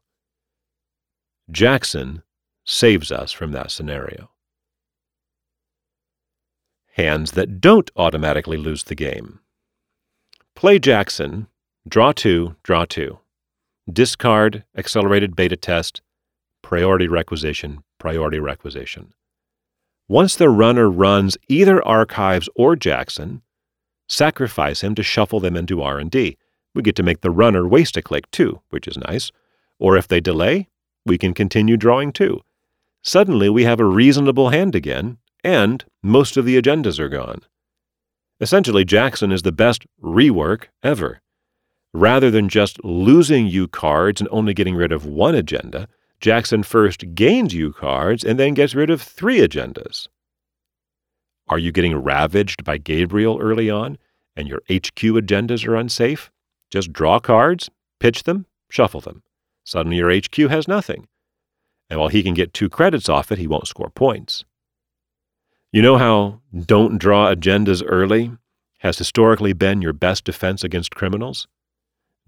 Jackson saves us from that scenario. Hands that don't automatically lose the game. Play Jackson, draw two, draw two. Discard, accelerated beta test, priority requisition, priority requisition. Once the runner runs either Archives or Jackson, sacrifice him to shuffle them into R&D. We get to make the runner waste a click too, which is nice. Or if they delay, we can continue drawing too. Suddenly we have a reasonable hand again, and most of the agendas are gone. Essentially, Jackson is the best rework ever. Rather than just losing you cards and only getting rid of one agenda, Jackson first gains you cards and then gets rid of three agendas. Are you getting ravaged by Gabriel early on and your HQ agendas are unsafe? Just draw cards, pitch them, shuffle them. Suddenly your HQ has nothing. And while he can get two credits off it, he won't score points. You know how don't draw agendas early has historically been your best defense against criminals?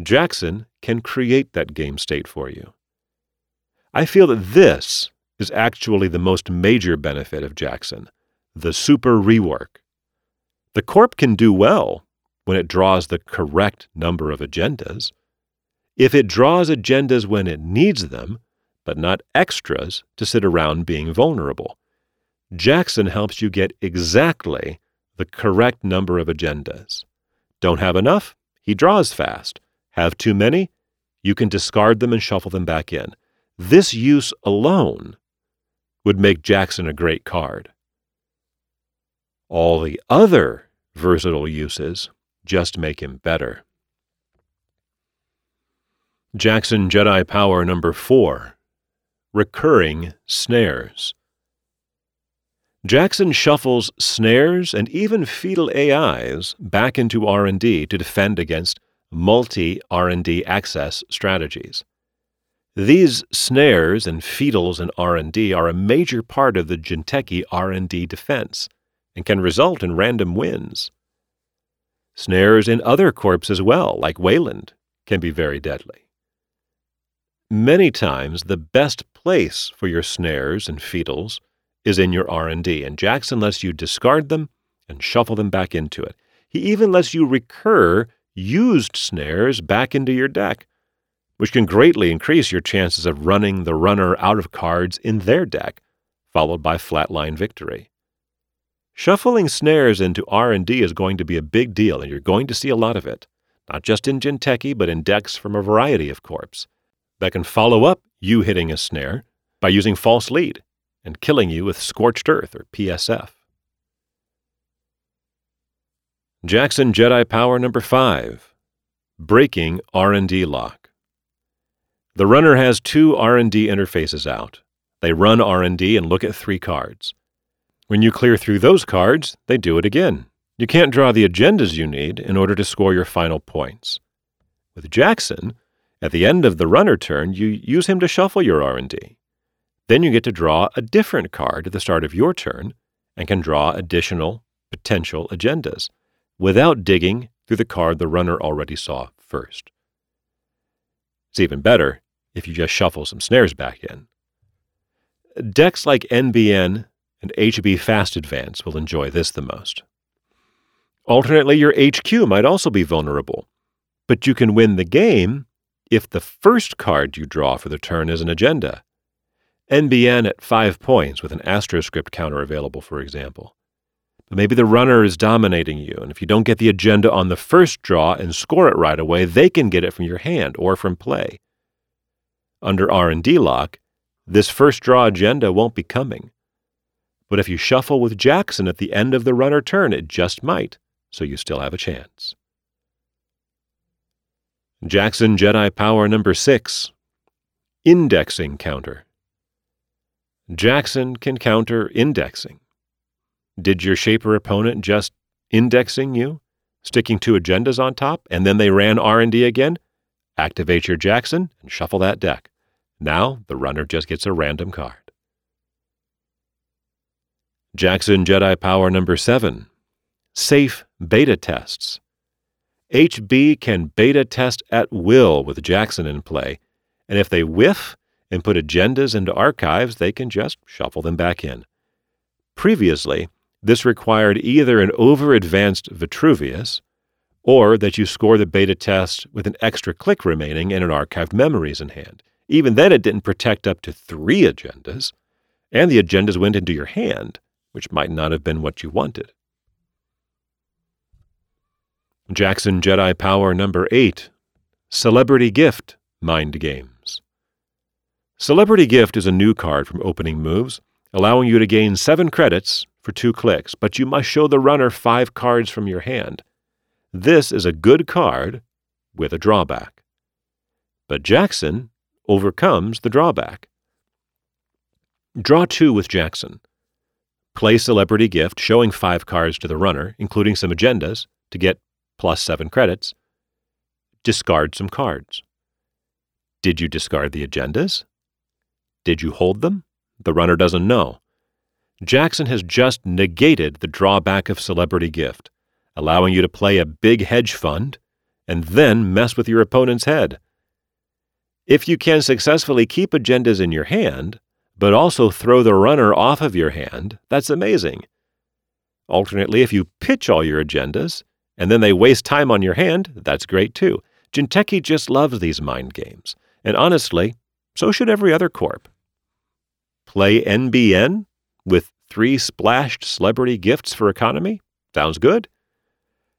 Jackson can create that game state for you. I feel that this is actually the most major benefit of Jackson the super rework. The Corp can do well when it draws the correct number of agendas. If it draws agendas when it needs them, but not extras to sit around being vulnerable, Jackson helps you get exactly the correct number of agendas. Don't have enough? He draws fast. Have too many? You can discard them and shuffle them back in. This use alone would make Jackson a great card. All the other versatile uses just make him better. Jackson Jedi Power number 4 Recurring Snares. Jackson shuffles snares and even fetal AIs back into R&D to defend against multi R&D access strategies. These snares and fetals in R&D are a major part of the Jinteki R&D defense and can result in random wins. Snares in other corps as well, like Wayland, can be very deadly. Many times the best place for your snares and fetals is in your R&D, and Jackson lets you discard them and shuffle them back into it. He even lets you recur used snares back into your deck, which can greatly increase your chances of running the runner out of cards in their deck, followed by flatline victory. Shuffling snares into R&D is going to be a big deal, and you're going to see a lot of it, not just in Jinteki, but in decks from a variety of corps that can follow up you hitting a snare by using false lead and killing you with Scorched Earth or PSF. Jackson Jedi Power number 5. Breaking R&D lock. The runner has two R&D interfaces out. They run R&D and look at 3 cards. When you clear through those cards, they do it again. You can't draw the agendas you need in order to score your final points. With Jackson, at the end of the runner turn, you use him to shuffle your R&D. Then you get to draw a different card at the start of your turn and can draw additional potential agendas without digging through the card the runner already saw first. It's even better if you just shuffle some snares back in. Decks like NBN and HB Fast Advance will enjoy this the most. Alternately, your HQ might also be vulnerable, but you can win the game if the first card you draw for the turn is an agenda. NBN at 5 points with an astroscript counter available, for example. But maybe the runner is dominating you, and if you don't get the agenda on the first draw and score it right away, they can get it from your hand or from play. Under R&D lock, this first draw agenda won't be coming. But if you shuffle with Jackson at the end of the runner turn, it just might, so you still have a chance. Jackson Jedi Power number 6 Indexing Counter. Jackson can counter indexing. Did your Shaper opponent just indexing you, sticking two agendas on top, and then they ran R&D again? Activate your Jackson and shuffle that deck. Now the runner just gets a random card. Jackson Jedi Power number 7. Safe beta tests. HB can beta test at will with Jackson in play, and if they whiff and put agendas into archives, they can just shuffle them back in. Previously, this required either an over advanced Vitruvius or that you score the beta test with an extra click remaining and an archived memories in hand. Even then, it didn't protect up to three agendas, and the agendas went into your hand which might not have been what you wanted. Jackson Jedi Power Number 8 Celebrity Gift Mind Games. Celebrity Gift is a new card from Opening Moves, allowing you to gain 7 credits for 2 clicks, but you must show the runner 5 cards from your hand. This is a good card with a drawback. But Jackson overcomes the drawback. Draw 2 with Jackson. Play Celebrity Gift, showing five cards to the runner, including some agendas, to get plus seven credits. Discard some cards. Did you discard the agendas? Did you hold them? The runner doesn't know. Jackson has just negated the drawback of Celebrity Gift, allowing you to play a big hedge fund and then mess with your opponent's head. If you can successfully keep agendas in your hand, but also throw the runner off of your hand, that's amazing. Alternately, if you pitch all your agendas and then they waste time on your hand, that's great too. Jinteki just loves these mind games, and honestly, so should every other corp. Play NBN with three splashed celebrity gifts for economy? Sounds good.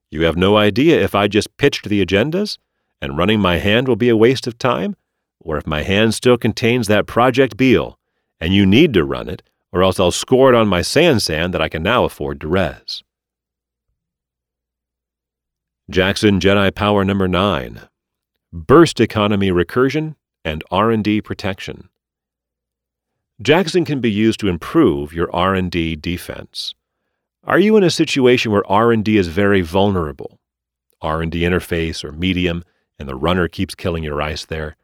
You have no idea if I just pitched the agendas and running my hand will be a waste of time, or if my hand still contains that Project Beale and you need to run it, or else I'll score it on my Sansan that I can now afford to res. Jackson Jedi Power Number 9 Burst Economy Recursion and R&D Protection. Jackson can be used to improve your R&D defense. Are you in a situation where R&D is very vulnerable? R&D interface or medium and the runner keeps killing your ice there,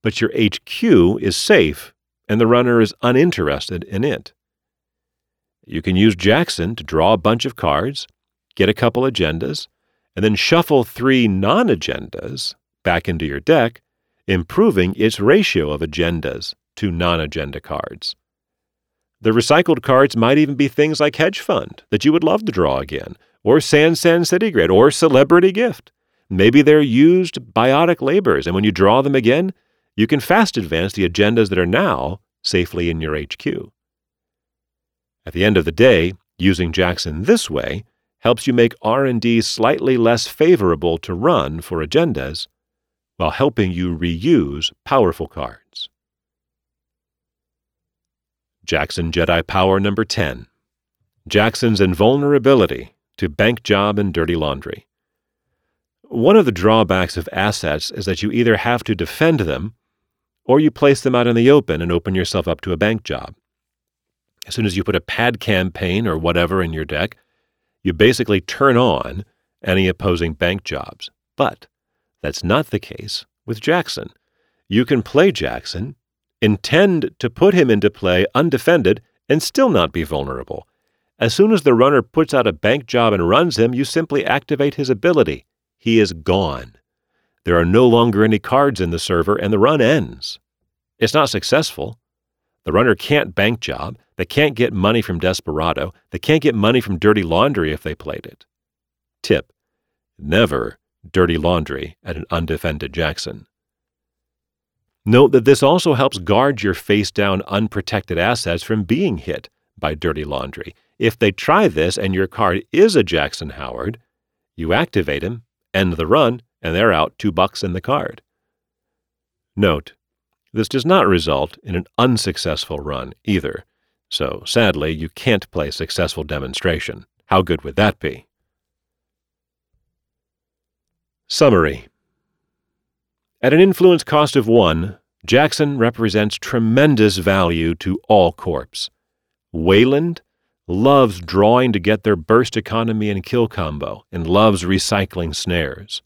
but your HQ is safe and the runner is uninterested in it. You can use Jackson to draw a bunch of cards, get a couple agendas, and then shuffle three non agendas back into your deck, improving its ratio of agendas to non agenda cards. The recycled cards might even be things like Hedge Fund that you would love to draw again, or San San City Grid, or Celebrity Gift. Maybe they're used biotic labors, and when you draw them again, you can fast advance the agendas that are now safely in your HQ. At the end of the day, using Jackson this way helps you make R&D slightly less favorable to run for agendas while helping you reuse powerful cards. Jackson Jedi Power number 10. Jackson's invulnerability to bank job and dirty laundry. One of the drawbacks of assets is that you either have to defend them or you place them out in the open and open yourself up to a bank job. As soon as you put a pad campaign or whatever in your deck, you basically turn on any opposing bank jobs. But that's not the case with Jackson. You can play Jackson, intend to put him into play undefended, and still not be vulnerable. As soon as the runner puts out a bank job and runs him, you simply activate his ability. He is gone. There are no longer any cards in the server, and the run ends. It's not successful. The runner can't bank job, they can't get money from Desperado, they can't get money from Dirty Laundry if they played it. Tip Never dirty laundry at an undefended Jackson. Note that this also helps guard your face down unprotected assets from being hit by dirty laundry. If they try this and your card is a Jackson Howard, you activate him, end the run, and they're out two bucks in the card. Note, this does not result in an unsuccessful run either, so sadly you can't play successful demonstration. How good would that be? Summary At an influence cost of one, Jackson represents tremendous value to all corps. Weyland loves drawing to get their burst economy and kill combo and loves recycling snares.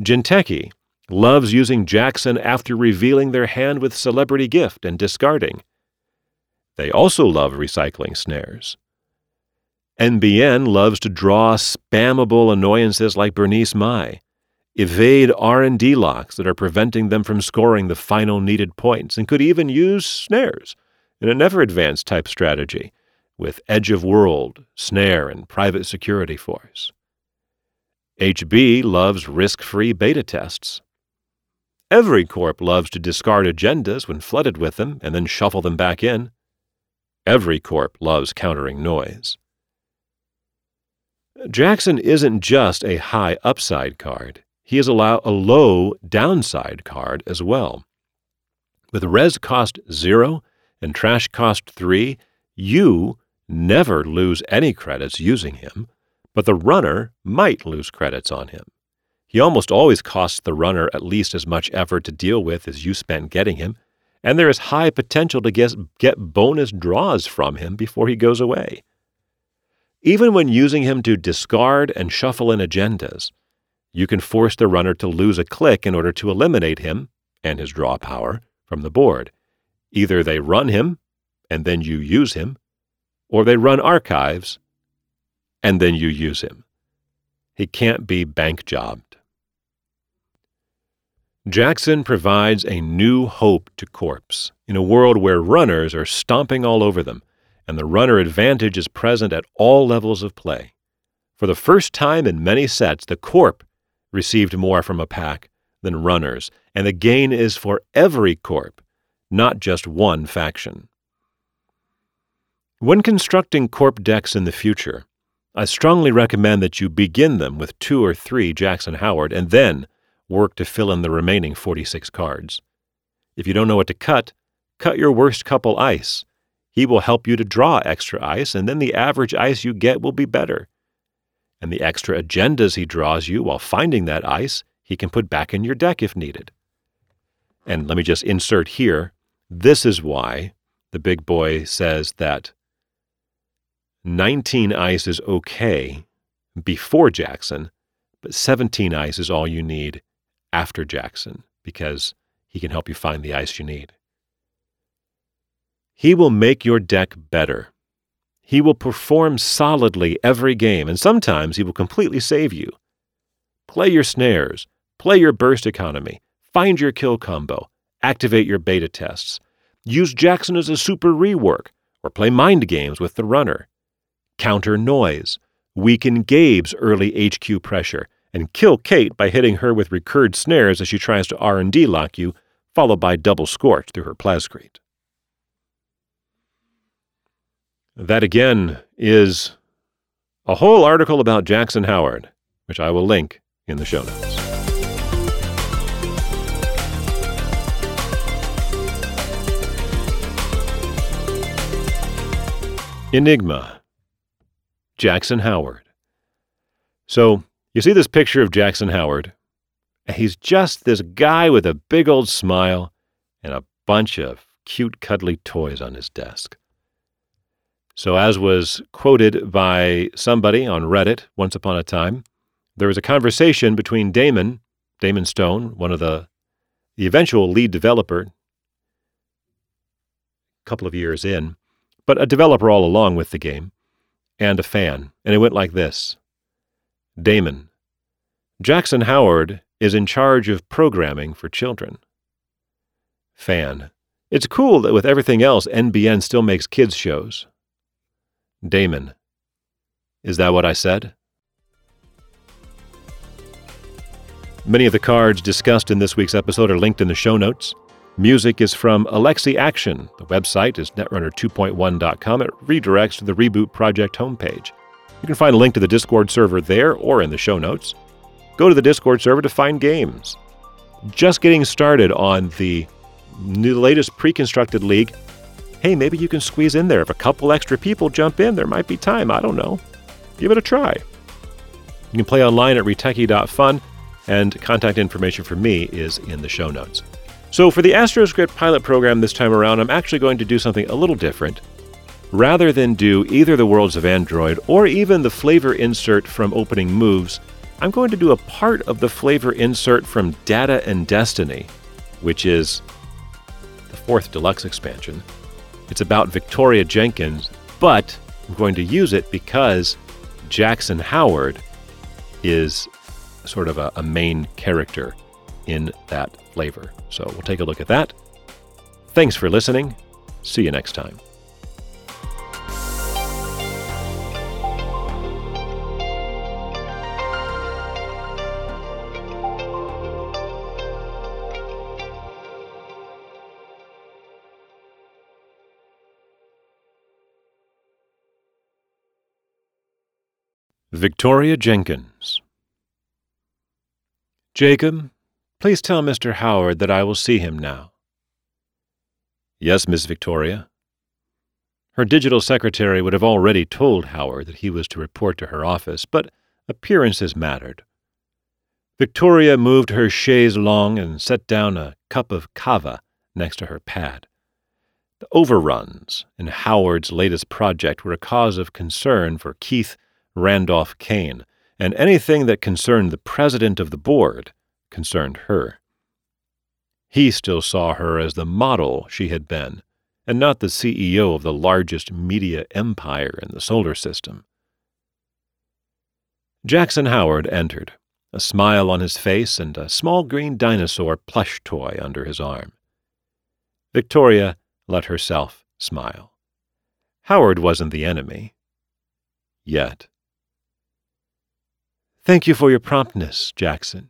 Jinteki loves using Jackson after revealing their hand with celebrity gift and discarding. They also love recycling snares. NBN loves to draw spammable annoyances like Bernice Mai, evade R&D locks that are preventing them from scoring the final needed points, and could even use snares in a never advance type strategy with Edge of World, Snare, and Private Security Force. HB loves risk-free beta tests. Every corp loves to discard agendas when flooded with them and then shuffle them back in. Every corp loves countering noise. Jackson isn't just a high upside card, he is allow a low downside card as well. With res cost 0 and trash cost 3, you never lose any credits using him, but the runner might lose credits on him. He almost always costs the runner at least as much effort to deal with as you spent getting him, and there is high potential to get, get bonus draws from him before he goes away. Even when using him to discard and shuffle in agendas, you can force the runner to lose a click in order to eliminate him and his draw power from the board. Either they run him and then you use him, or they run archives and then you use him. He can't be bank jobbed. Jackson provides a new hope to Corps in a world where runners are stomping all over them and the runner advantage is present at all levels of play. For the first time in many sets, the Corp received more from a pack than runners, and the gain is for every Corp, not just one faction. When constructing Corp decks in the future, I strongly recommend that you begin them with two or three Jackson Howard and then work to fill in the remaining 46 cards. If you don't know what to cut, cut your worst couple ice he will help you to draw extra ice, and then the average ice you get will be better. And the extra agendas he draws you while finding that ice, he can put back in your deck if needed. And let me just insert here this is why the big boy says that 19 ice is okay before Jackson, but 17 ice is all you need after Jackson because he can help you find the ice you need. He will make your deck better. He will perform solidly every game, and sometimes he will completely save you. Play your snares, play your burst economy, find your kill combo, activate your beta tests. Use Jackson as a super rework, or play mind games with the runner, counter noise, weaken Gabe's early HQ pressure, and kill Kate by hitting her with recurred snares as she tries to R&D lock you, followed by double scorch through her plascrete. That again is a whole article about Jackson Howard, which I will link in the show notes. Enigma Jackson Howard. So, you see this picture of Jackson Howard? He's just this guy with a big old smile and a bunch of cute, cuddly toys on his desk. So, as was quoted by somebody on Reddit once upon a time, there was a conversation between Damon, Damon Stone, one of the, the eventual lead developer, a couple of years in, but a developer all along with the game, and a fan. And it went like this Damon. Jackson Howard is in charge of programming for children. Fan. It's cool that with everything else, NBN still makes kids' shows. Damon. Is that what I said? Many of the cards discussed in this week's episode are linked in the show notes. Music is from Alexi Action. The website is netrunner2.1.com. It redirects to the Reboot Project homepage. You can find a link to the Discord server there or in the show notes. Go to the Discord server to find games. Just getting started on the latest pre constructed league. Hey, maybe you can squeeze in there. If a couple extra people jump in, there might be time. I don't know. Give it a try. You can play online at Reteki.fun, and contact information for me is in the show notes. So, for the AstroScript pilot program this time around, I'm actually going to do something a little different. Rather than do either the Worlds of Android or even the flavor insert from Opening Moves, I'm going to do a part of the flavor insert from Data and Destiny, which is the fourth deluxe expansion. It's about Victoria Jenkins, but I'm going to use it because Jackson Howard is sort of a, a main character in that flavor. So we'll take a look at that. Thanks for listening. See you next time. Victoria Jenkins. Jacob, please tell Mr. Howard that I will see him now. Yes, Miss Victoria. Her digital secretary would have already told Howard that he was to report to her office, but appearances mattered. Victoria moved her chaise longue and set down a cup of kava next to her pad. The overruns in Howard's latest project were a cause of concern for Keith Randolph Kane, and anything that concerned the president of the board concerned her. He still saw her as the model she had been, and not the CEO of the largest media empire in the solar system. Jackson Howard entered, a smile on his face and a small green dinosaur plush toy under his arm. Victoria let herself smile. Howard wasn't the enemy. Yet. Thank you for your promptness, Jackson.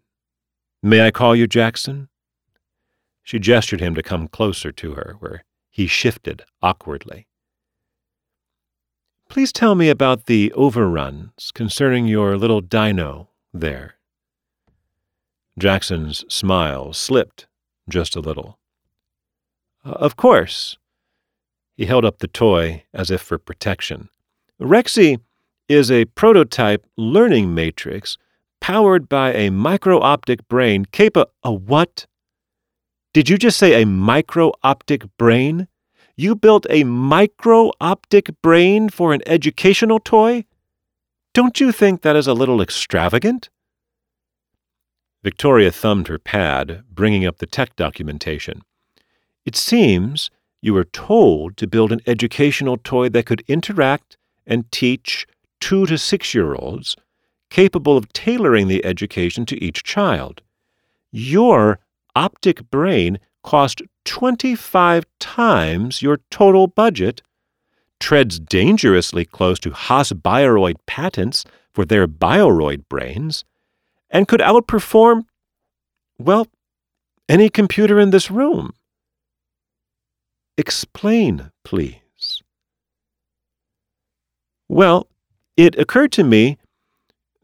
May I call you Jackson? She gestured him to come closer to her, where he shifted awkwardly. Please tell me about the overruns concerning your little dino there. Jackson's smile slipped just a little. Uh, of course. He held up the toy as if for protection. Rexy is a prototype learning matrix powered by a micro-optic brain capa a what? Did you just say a micro-optic brain? You built a micro-optic brain for an educational toy? Don't you think that is a little extravagant? Victoria thumbed her pad, bringing up the tech documentation. It seems you were told to build an educational toy that could interact and teach two to six year olds, capable of tailoring the education to each child. Your optic brain cost 25 times your total budget treads dangerously close to Haas Bioroid patents for their Bioroid brains and could outperform, well, any computer in this room. Explain, please. Well, it occurred to me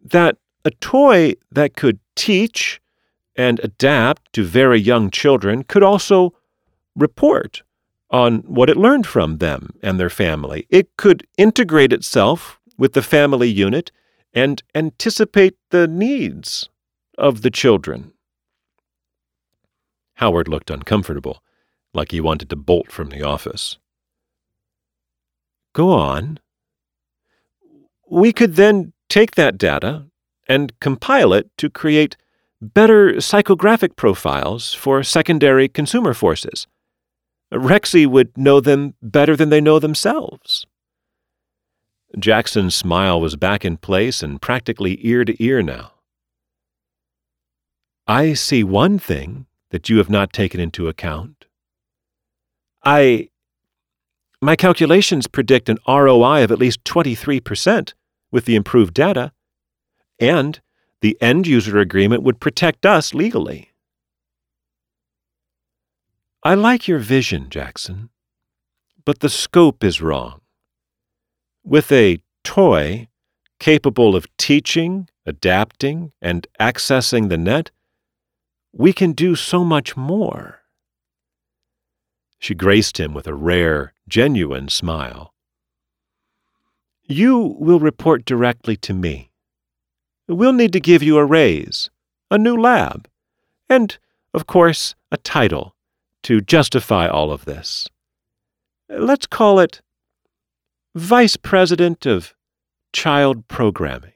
that a toy that could teach and adapt to very young children could also report on what it learned from them and their family. It could integrate itself with the family unit and anticipate the needs of the children. Howard looked uncomfortable, like he wanted to bolt from the office. Go on. We could then take that data and compile it to create better psychographic profiles for secondary consumer forces. Rexy would know them better than they know themselves. Jackson's smile was back in place and practically ear to ear now. I see one thing that you have not taken into account. I. My calculations predict an ROI of at least 23% with the improved data, and the end user agreement would protect us legally. I like your vision, Jackson, but the scope is wrong. With a toy capable of teaching, adapting, and accessing the net, we can do so much more. She graced him with a rare, genuine smile. You will report directly to me. We'll need to give you a raise, a new lab, and, of course, a title to justify all of this. Let's call it Vice President of Child Programming.